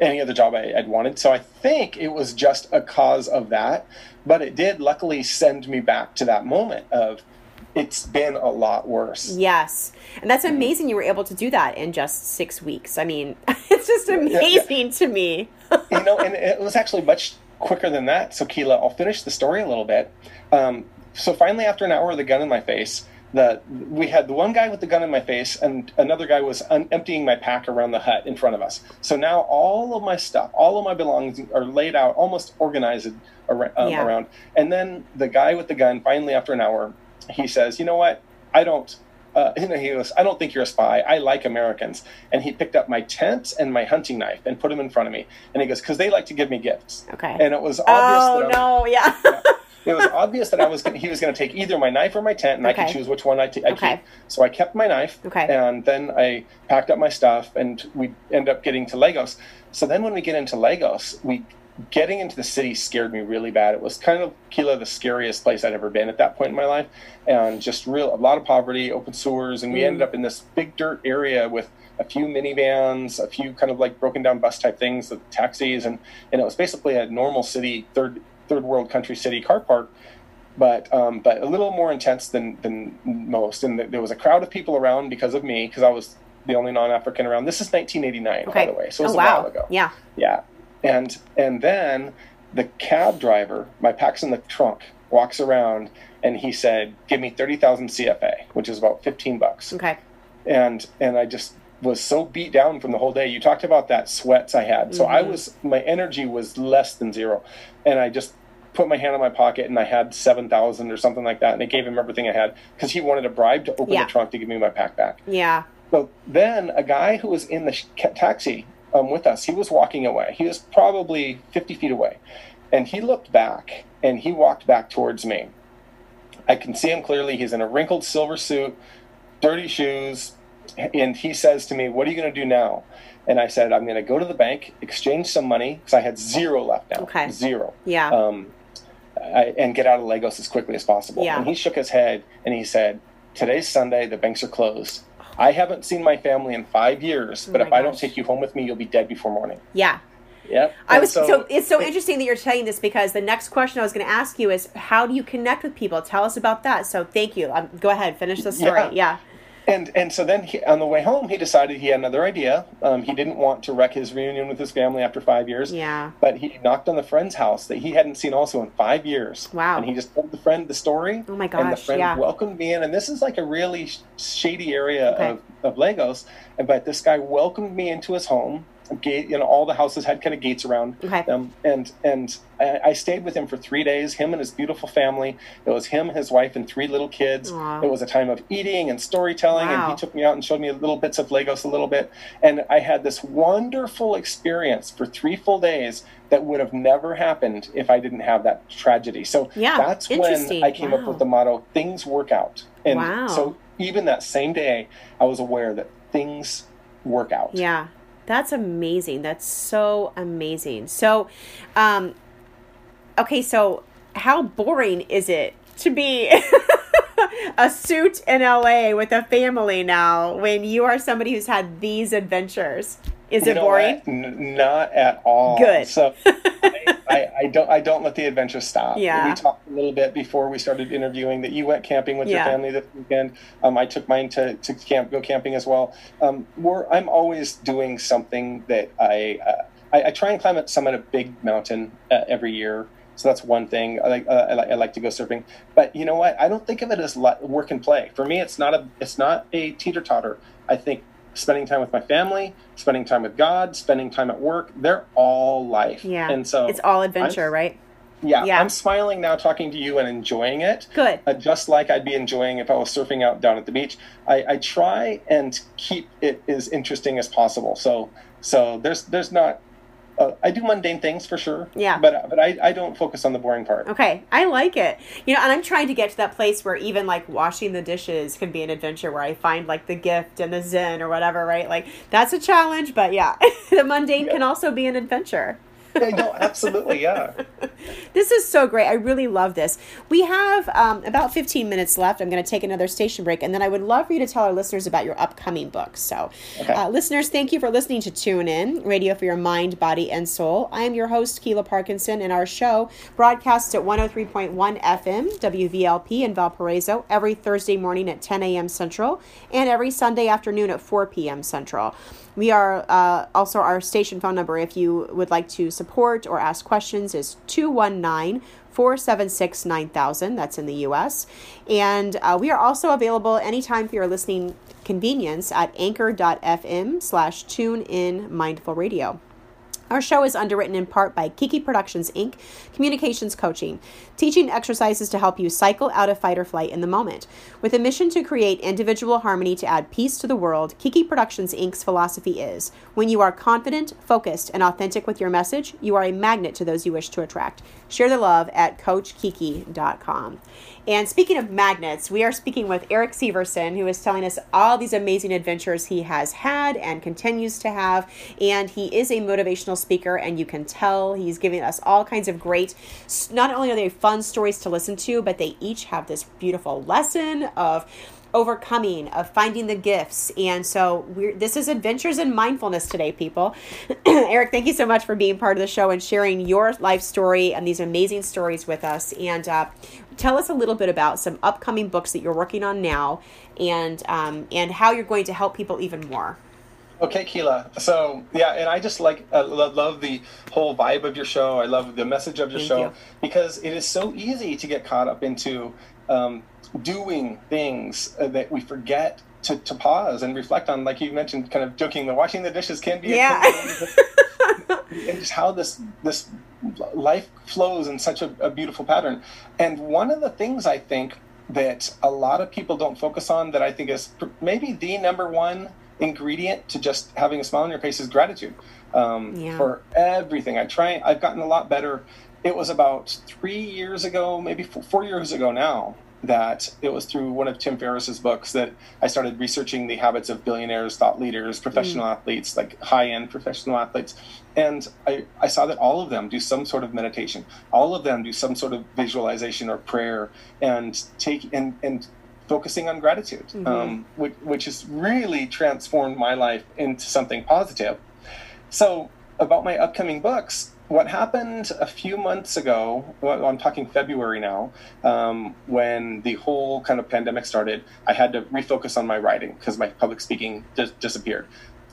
any other job I, I'd wanted. So I think it was just a cause of that, but it did luckily send me back to that moment of it's been a lot worse. yes and that's Mm-hmm. amazing you were able to do that in just six weeks i mean it's just yeah. amazing to me you know, and it was actually much quicker than that. So, Keela, I'll finish the story a little bit. Um, so, finally, after an hour with the gun in my face, the we had the one guy with the gun in my face, and another guy was un- emptying my pack around the hut in front of us. So now all of my stuff, all of my belongings are laid out, almost organized ar- um, Yeah. around. And then the guy with the gun, finally, after an hour, he says, "You know what? I don't." Uh, you know, he goes, I don't think you're a spy. I like Americans. And he picked up my tent and my hunting knife and put them in front of me. And he goes, because they like to give me gifts. okay And it was obvious oh that I, no yeah it was obvious that I was gonna, he was going to take either my knife or my tent, and I Okay. could choose which one I, t- I Okay. keep. So I kept my knife, Okay. and then I packed up my stuff, and we end up getting to Lagos. So then when we get into Lagos, we getting into the city scared me really bad. It was kind of Keela, the scariest place I'd ever been at that point in my life, and just real a lot of poverty, open sewers, and we Mm. ended up in this big dirt area with a few minivans, a few kind of like broken down bus type things, the taxis, and and it was basically a normal city, third third world country city car park but um, but a little more intense than than most. And there was a crowd of people around because of me, because I was the only non-African around. This is 1989, okay by the way, so it was oh a while ago. yeah Yeah, and and then the cab driver, my pack's in the trunk, walks around and he said, "Give me thirty thousand CFA, which is about fifteen bucks." Okay. And and I just was so beat down from the whole day. You talked about that sweats I had. So I Mhm. was my energy was less than zero, and I just put my hand in my pocket and I had seven thousand or something like that, and I gave him everything I had because he wanted a bribe to open Yeah. the trunk to give me my pack back. Yeah. So then a guy who was in the sh- taxi um, with us, he was walking away. He was probably 50 feet away. And he looked back and he walked back towards me. I can see him clearly. He's in a wrinkled silver suit, dirty shoes. And he says to me, What are you going to do now? And I said, I'm going to go to the bank, exchange some money, because I had zero left now. Okay. Zero Yeah. um, I, and get out of Lagos as quickly as possible. Yeah. And he shook his head and he said, "Today's Sunday. The banks are closed. I haven't seen my family in five years, but Oh if I don't take you home with me, you'll be dead before morning." yeah. Yeah. I was so, it's so interesting that you're saying this because the next question I was going to ask you is how do you connect with people? Tell us about that. So thank you. Um, go ahead, finish the story. Yeah. Yeah. And and so then he, on the way home, he decided he had another idea. Um, he didn't want to wreck his reunion with his family after five years. Yeah. But he knocked on the friend's house that he hadn't seen also in five years. Wow. And he just told the friend the story. Oh my gosh And the friend yeah. welcomed me in. And this is like a really shady area Okay. of, of Lagos. And but this guy welcomed me into his home. Gate, you know, all the houses had kind of gates around Okay. them, and and I, I stayed with him for three days. Him and his beautiful family. It was him, his wife, and three little kids. Aw. It was a time of eating and storytelling, and he took me out and showed me little bits of Lagos a little bit. And I had this wonderful experience for three full days that would have never happened if I didn't have that tragedy. So Yeah, that's when. I came up with the motto: "Things work out." And Wow. so even that same day, I was aware that things work out. Yeah. That's amazing. That's so amazing. So, um, okay, so how boring is it to be a suit in LA with a family now when you are somebody who's had these adventures? Is You it boring? N- not at all. Good. So I, I, I don't I don't let the adventure stop. Yeah. We talked a little bit before we started interviewing that you went camping with Yeah. your family this weekend. Um, I took mine to, to camp go camping as well. Um, we're, I'm always doing something that I, uh, I I try and climb at summit a big mountain uh, every year. So that's one thing. I like, uh, I like I like to go surfing, but you know what? I don't think of it as work and play. For me, it's not a it's not a teeter totter. I think spending time with my family, spending time with God, spending time at work, they're all life. Yeah. And so It's all adventure, right? yeah, yeah. I'm smiling now talking to you and enjoying it. Good. Uh, just like I'd be enjoying if I was surfing out down at the beach. I, I try and keep it as interesting as possible. So so there's there's not uh, I do mundane things for sure. Yeah. But but I, I don't focus on the boring part. Okay, I like it. You know, and I'm trying to get to that place where even like washing the dishes can be an adventure where I find like the gift and the zen or whatever, right? Like that's a challenge, but yeah, the mundane can also be an adventure. Yeah, no, absolutely, yeah. This is so great. I really love this. We have um, about 15 minutes left. I'm going to take another station break, and then I would love for you to tell our listeners about your upcoming books. So, Okay. uh, listeners, thank you for listening to Tune In, Radio for Your Mind, Body, and Soul. I am your host, Keela Parkinson, and our show broadcasts at 103.1 FM, WVLP in Valparaiso, every Thursday morning at 10 a.m. Central, and every Sunday afternoon at 4 p.m. Central. We are uh, also our station phone number if you would like to support or ask questions is 219 476 9000. That's in the US. And uh, we are also available anytime for your listening convenience at anchor.fm slash tune in mindful radio. Our show is underwritten in part by Kiki Productions Inc., communications coaching, teaching exercises to help you cycle out of fight or flight in the moment. With a mission to create individual harmony to add peace to the world, Kiki Productions Inc.'s philosophy is when you are confident, focused, and authentic with your message, you are a magnet to those you wish to attract. Share the love at CoachKiki.com. And speaking of magnets, we are speaking with Erik Seversen, who is telling us all these amazing adventures he has had and continues to have. And he is a motivational speaker, and you can tell he's giving us all kinds of great, not only are they fun stories to listen to, but they each have this beautiful lesson of overcoming of finding the gifts. And so we're this is adventures in mindfulness today people. Erik thank you so much for being part of the show and sharing your life story and these amazing stories with us. And uh, tell us a little bit about some upcoming books that you're working on now and um, and how you're going to help people even more Okay, Keela. So yeah, and I just like uh, love the whole vibe of your show. I love the message of your Thank show you. because it is so easy to get caught up into um, doing things uh, that we forget to, to pause and reflect on. Like you mentioned, kind of joking, the washing the dishes can be a Yeah. and just how this this life flows in such a, a beautiful pattern. And one of the things I think that a lot of people don't focus on that I think is maybe the number one ingredient to just having a smile on your face is gratitude um, Yeah. for everything. I try. I've gotten a lot better. It was about three years ago, maybe four, four years ago now, that it was through one of Tim Ferriss's books that I started researching the habits of billionaires, thought leaders, professional athletes, like high end professional athletes. And I, I saw that all of them do some sort of meditation. All of them do some sort of visualization or prayer and take and, and focusing on gratitude, um, which, which has really transformed my life into something positive. So, about my upcoming books, what happened a few months ago, well, I'm talking February now, um, when the whole kind of pandemic started, I had to refocus on my writing because my public speaking just disappeared.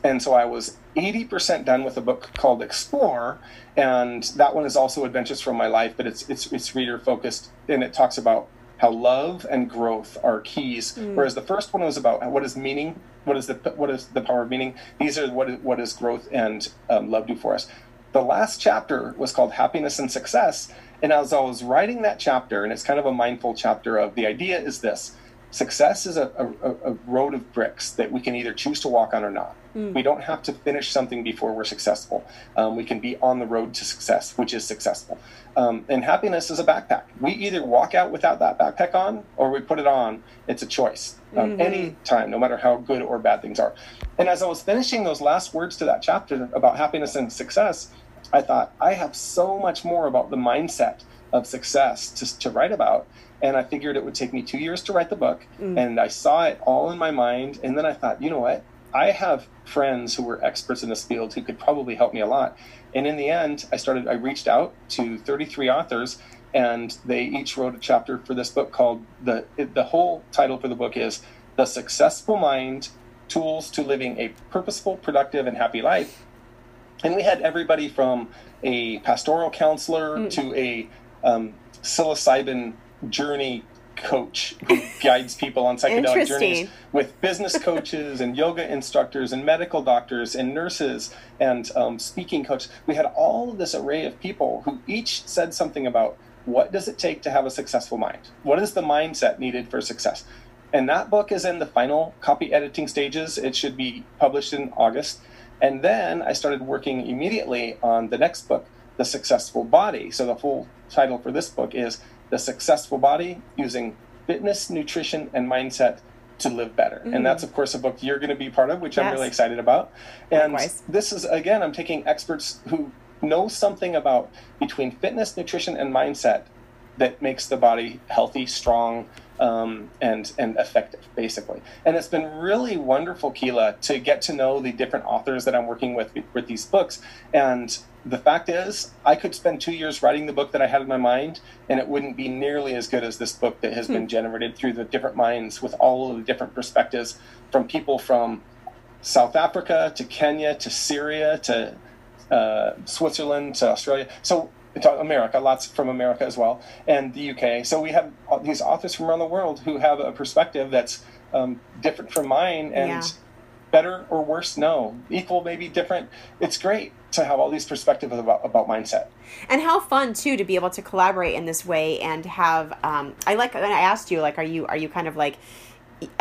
And so I was 80% done with a book called Explore, and that one is also adventures from my life, but it's it's it's reader focused, and it talks about how love and growth are keys. Whereas the first one was about what is meaning, what is the what is the power of meaning. These are what is, what is growth and um, love do for us. The last chapter was called happiness and success, and as I was writing that chapter, and it's kind of a mindful chapter of the idea is this: success is a, a, a road of bricks that we can either choose to walk on or not. We don't have to finish something before we're successful. Um, we can be on the road to success, which is successful. Um, and happiness is a backpack. We either walk out without that backpack on or we put it on. It's a choice. Um, Any time, no matter how good or bad things are. And as I was finishing those last words to that chapter about happiness and success, I thought, I have so much more about the mindset of success to, to write about. And I figured it would take me two years to write the book. Mm. And I saw it all in my mind. And then I thought, you know what? I have friends who were experts in this field who could probably help me a lot. And in the end, I started, I reached out to 33 authors and they each wrote a chapter for this book called the, the whole title for the book is The Successful Mind Tools to Living a Purposeful, Productive, and Happy Life. And we had everybody from a pastoral counselor to a um, psilocybin journey coach who guides people on psychedelic journeys with business coaches and yoga instructors and medical doctors and nurses and um, speaking coaches. We had all of this array of people who each said something about what does it take to have a successful mind? What is the mindset needed for success? And that book is in the final copy editing stages. It should be published in August. And then I started working immediately on the next book, The Successful Body. So the full title for this book is The Successful Body Using Fitness, Nutrition, and Mindset to Live Better. And mm. that's, of course, a book you're going to be part of, which I'm really excited about. And Likewise. this is, again, I'm taking experts who know something about between fitness, nutrition, and mindset that makes the body healthy, strong, um, and and effective, basically. And it's been really wonderful, Keela, to get to know the different authors that I'm working with with these books. And the fact is, I could spend two years writing the book that I had in my mind, and it wouldn't be nearly as good as this book that has been generated through the different minds with all of the different perspectives from people from South Africa to Kenya to Syria to uh, Switzerland to Australia. So America, lots from America as well, and the UK. So we have these authors from around the world who have a perspective that's um, different from mine, and Yeah. better or worse, no, equal, maybe different. It's great to have all these perspectives about about mindset. and how fun too to be able to collaborate in this way and have um i like i asked you like are you are you kind of like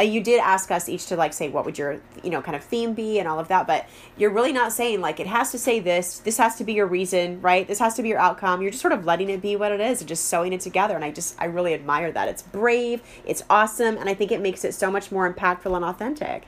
you did ask us each to like say what would your you know kind of theme be and all of that but you're really not saying like it has to say this this has to be your reason right this has to be your outcome you're just sort of letting it be what it is and just sewing it together and i just i really admire that it's brave it's awesome and i think it makes it so much more impactful and authentic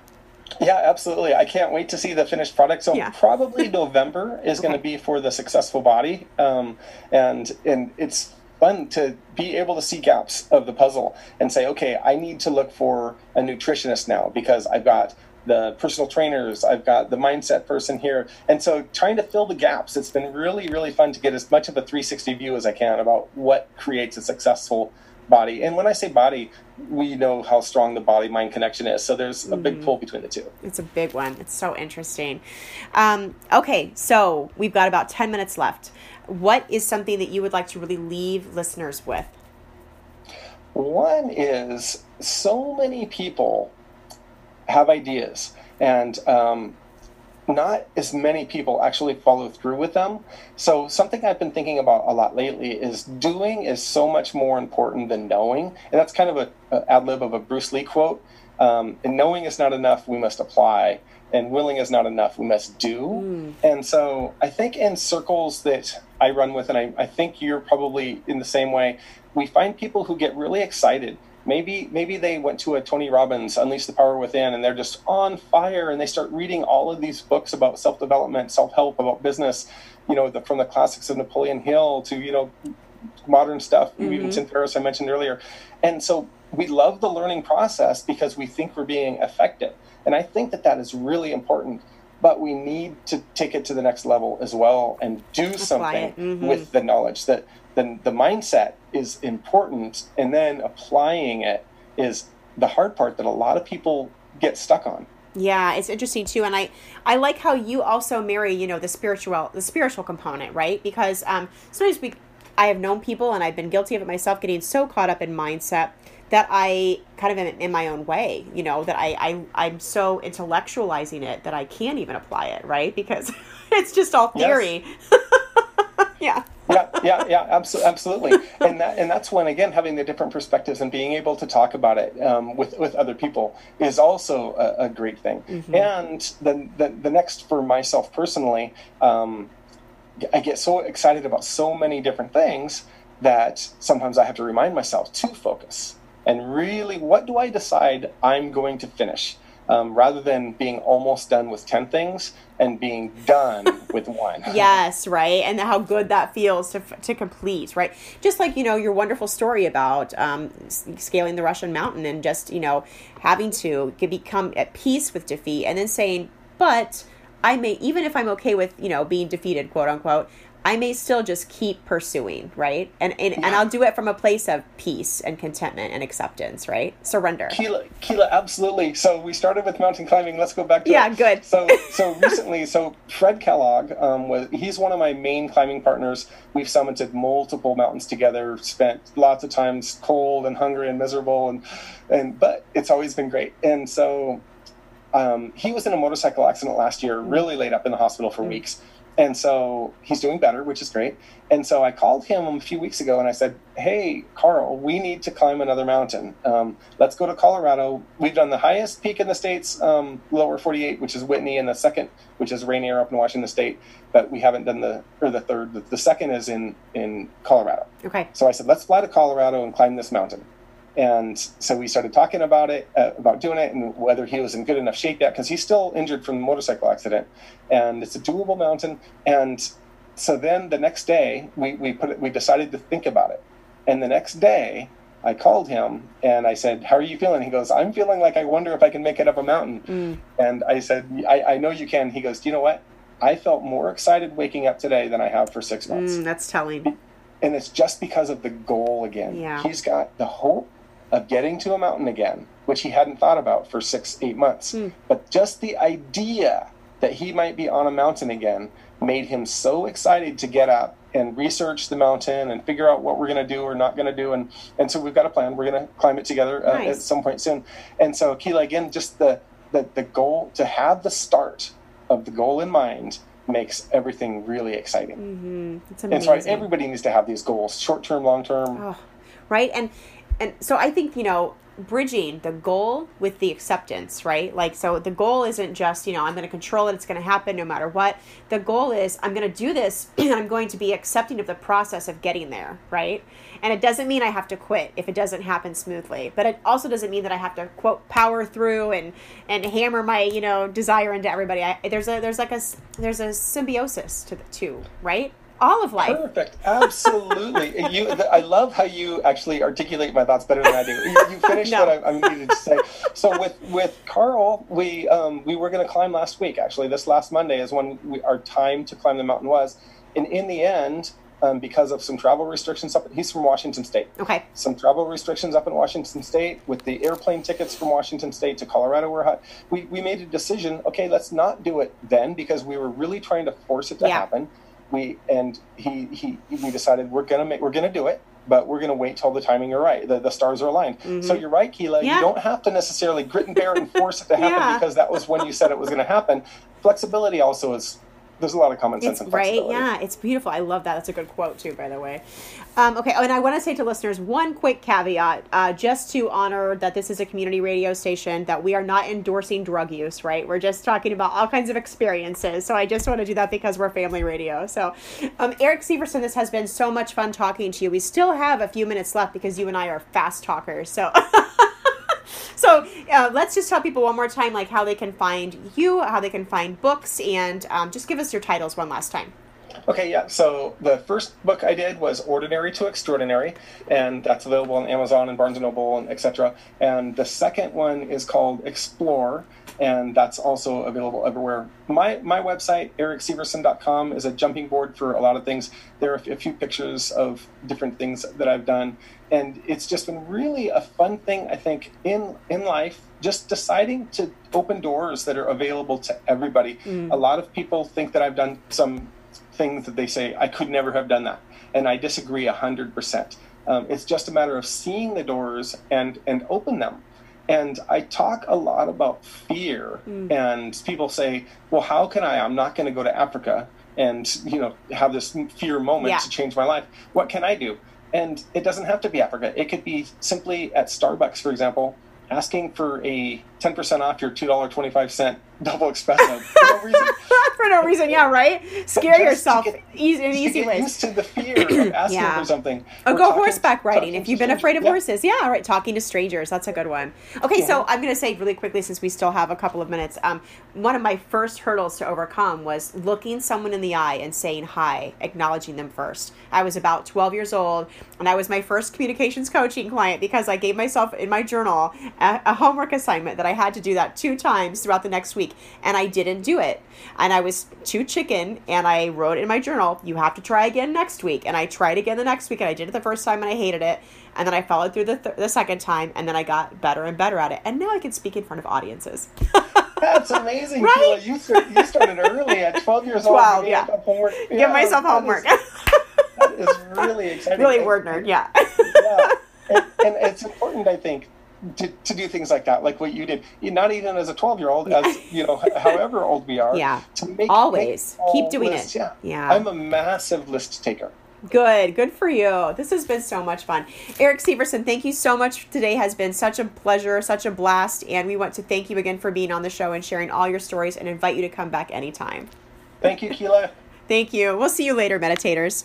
Yeah, absolutely. I can't wait to see the finished product. So Yeah. probably November is going to be for the successful body, um, and and it's fun to be able to see gaps of the puzzle and say, okay, I need to look for a nutritionist now because I've got the personal trainers, I've got the mindset person here, and so trying to fill the gaps. It's been really really fun to get as much of a 360 view as I can about what creates a successful body. And when I say body, we know how strong the body mind connection is. So there's a big pull between the two. It's a big one. It's so interesting. Um, okay, so we've got about 10 minutes left. What is something that you would like to really leave listeners with? One is so many people have ideas, and um, not as many people actually follow through with them. So, something I've been thinking about a lot lately is doing is so much more important than knowing. And that's kind of a, a ad lib of a Bruce Lee quote. Um, and knowing is not enough, we must apply. And willing is not enough, we must do. Mm. And so, I think in circles that I run with, and I, I think you're probably in the same way, we find people who get really excited maybe maybe they went to a Tony Robbins Unleash the Power Within and they're just on fire and they start reading all of these books about self-development, self-help, about business, you know, the, from the classics of Napoleon Hill to, you know, modern stuff, mm-hmm. even Tim Ferriss I mentioned earlier. And so we love the learning process because we think we're being effective. And I think that that is really important. But we need to take it to the next level as well and do Apply something mm-hmm. with the knowledge that the, the mindset is important and then applying it is the hard part that a lot of people get stuck on. Yeah it's interesting too and i i like how you also marry you know the spiritual the spiritual component right? Because um sometimes we i have known people and i've been guilty of it myself getting so caught up in mindset that i kind of am in my own way you know that i, I i'm so intellectualizing it that i can't even apply it right because it's just all theory yes. yeah yeah, yeah, yeah, absolutely, absolutely. And that, and that's when again having the different perspectives and being able to talk about it um, with with other people is also a, a great thing. Mm-hmm. And the, the, the next for myself personally, um, I get so excited about so many different things that sometimes I have to remind myself to focus and really, what do I decide I'm going to finish? um, rather than being almost done with 10 things and being done with one. Yes, right. And how good that feels to, to complete, right? Just like, you know, your wonderful story about um, scaling the Russian mountain and just, you know, having to become at peace with defeat and then saying, but I may, even if I'm okay with, you know, being defeated, quote unquote, I may still just keep pursuing, right? And and, yeah. and I'll do it from a place of peace and contentment and acceptance, right? Surrender. Keela, Keela, absolutely. So we started with mountain climbing. Let's go back to yeah, it. good. So so recently, so Fred Kellogg um, was he's one of my main climbing partners. We've summited multiple mountains together. Spent lots of times cold and hungry and miserable, and and but it's always been great. And so um, he was in a motorcycle accident last year, really laid up in the hospital for mm. weeks and so he's doing better, which is great. And so I called him a few weeks ago and I said, Hey, Carl, we need to climb another mountain. Um, let's go to Colorado. We've done the highest peak in the States, um, lower 48, which is Whitney, and the second, which is Rainier up in Washington State. But we haven't done the, or the third, the, the second is in, in Colorado. Okay. So I said, Let's fly to Colorado and climb this mountain. And so we started talking about it, uh, about doing it, and whether he was in good enough shape yet, because he's still injured from the motorcycle accident. And it's a doable mountain. And so then the next day, we, we put it, we decided to think about it. And the next day, I called him and I said, "How are you feeling?" He goes, "I'm feeling like I wonder if I can make it up a mountain." Mm. And I said, I, "I know you can." He goes, "Do you know what? I felt more excited waking up today than I have for six months." Mm, that's telling. And it's just because of the goal again. Yeah. He's got the hope of getting to a mountain again, which he hadn't thought about for six, eight months. Mm. But just the idea that he might be on a mountain again made him so excited to get up and research the mountain and figure out what we're going to do or not going to do. And, and so we've got a plan. We're going to climb it together uh, nice. at some point soon. And so, Keela, again, just the, the, the goal to have the start of the goal in mind makes everything really exciting. Mm-hmm. And so everybody needs to have these goals, short term, long term. Oh, right. And and so I think you know bridging the goal with the acceptance, right? Like, so the goal isn't just, you know, I'm going to control it, it's going to happen no matter what. The goal is, I'm going to do this and I'm going to be accepting of the process of getting there, right? And it doesn't mean I have to quit if it doesn't happen smoothly, but it also doesn't mean that I have to quote power through and and hammer my you know desire into everybody. I, there's a there's like a there's a symbiosis to the two, right? All of life. Perfect. Absolutely. you, I love how you actually articulate my thoughts better than I do. You, you finished no. what I, I, needed to say. So with with Carl, we um, we were going to climb last week. Actually, this last Monday is when we, our time to climb the mountain was, and in the end, um, because of some travel restrictions up. He's from Washington State. Okay. Some travel restrictions up in Washington State with the airplane tickets from Washington State to Colorado were hot. We we made a decision. Okay, let's not do it then because we were really trying to force it to Yeah. happen. We and he he we decided we're gonna make we're gonna do it. But we're going to wait till the timing are right. The, the stars are aligned. So you're right, Keela. Mm-hmm. Yeah. You don't have to necessarily grit and bear and force it to happen Yeah. because that was when you said it was going to happen. Flexibility also is. There's a lot of common sense It's right. Yeah, it's beautiful. I love that. That's a good quote too, by the way. Um, okay, oh, and I want to say to listeners one quick caveat, uh, just to honor that this is a community radio station, that we are not endorsing drug use. Right? We're just talking about all kinds of experiences. So I just want to do that because we're family radio. So, um, Erik Seversen, this has been so much fun talking to you. We still have a few minutes left because you and I are fast talkers. So. So uh, let's just tell people one more time, like how they can find you, how they can find books, and um, just give us your titles one last time. Okay, yeah. So the first book I did was Ordinary to Extraordinary, and that's available on Amazon and Barnes and Noble and etc. And the second one is called Explore, and that's also available everywhere. My my website erikseversen.com is a jumping board for a lot of things. There are a few pictures of different things that I've done, and it's just been really a fun thing I think in in life. Just deciding to open doors that are available to everybody. A lot of people think that I've done some things that they say I could never have done that, and I disagree hundred percent. Um, it's just a matter of seeing the doors and and open them. And I talk a lot about fear, mm. and people say, "Well, how can I? I'm not going to go to Africa and you know have this fear moment Yeah. to change my life. What can I do?" And it doesn't have to be Africa. It could be simply at Starbucks, for example, asking for a 10% off your $2.25 double espresso for no reason. For no reason, yeah, right? Scare yourself get- easy in easy ways. used to the fear of asking Yeah. for something. Oh, We're go talking- horseback riding if you've been afraid of strangers. horses. Yeah, all right. Talking to strangers. That's a good one. Okay, so I'm going to say really quickly, since we still have a couple of minutes, um, one of my first hurdles to overcome was looking someone in the eye and saying hi, acknowledging them first. I was about 12 years old, and I was my first communications coaching client because I gave myself in my journal a, a homework assignment that I had to do that two times throughout the next week, and I didn't do it. And I was too chicken, and I wrote in my journal, "You have to try again next week." And I tried again the next week, and I did it the first time, and I hated it. And then I followed through the, th- the second time, and then I got better and better at it. And now I can speak in front of audiences. That's amazing, Right? You, start, you started early at 12 years old. 12, You yeah. homework. Give Yeah, myself homework. is- that is really exciting. really word nerd, yeah. yeah. And, and it's important, I think, to, to do things like that, like what you did. Not even as a 12 year old, as you know, however old we are. Yeah. To make Always. make Keep doing lists. it. Yeah. Yeah. I'm a massive list taker. Good, good for you. This has been so much fun. Erik Seversen, thank you so much. Today has been such a pleasure, such a blast, and we want to thank you again for being on the show and sharing all your stories and invite you to come back anytime. Thank you, Keela. Thank you. We'll see you later, meditators.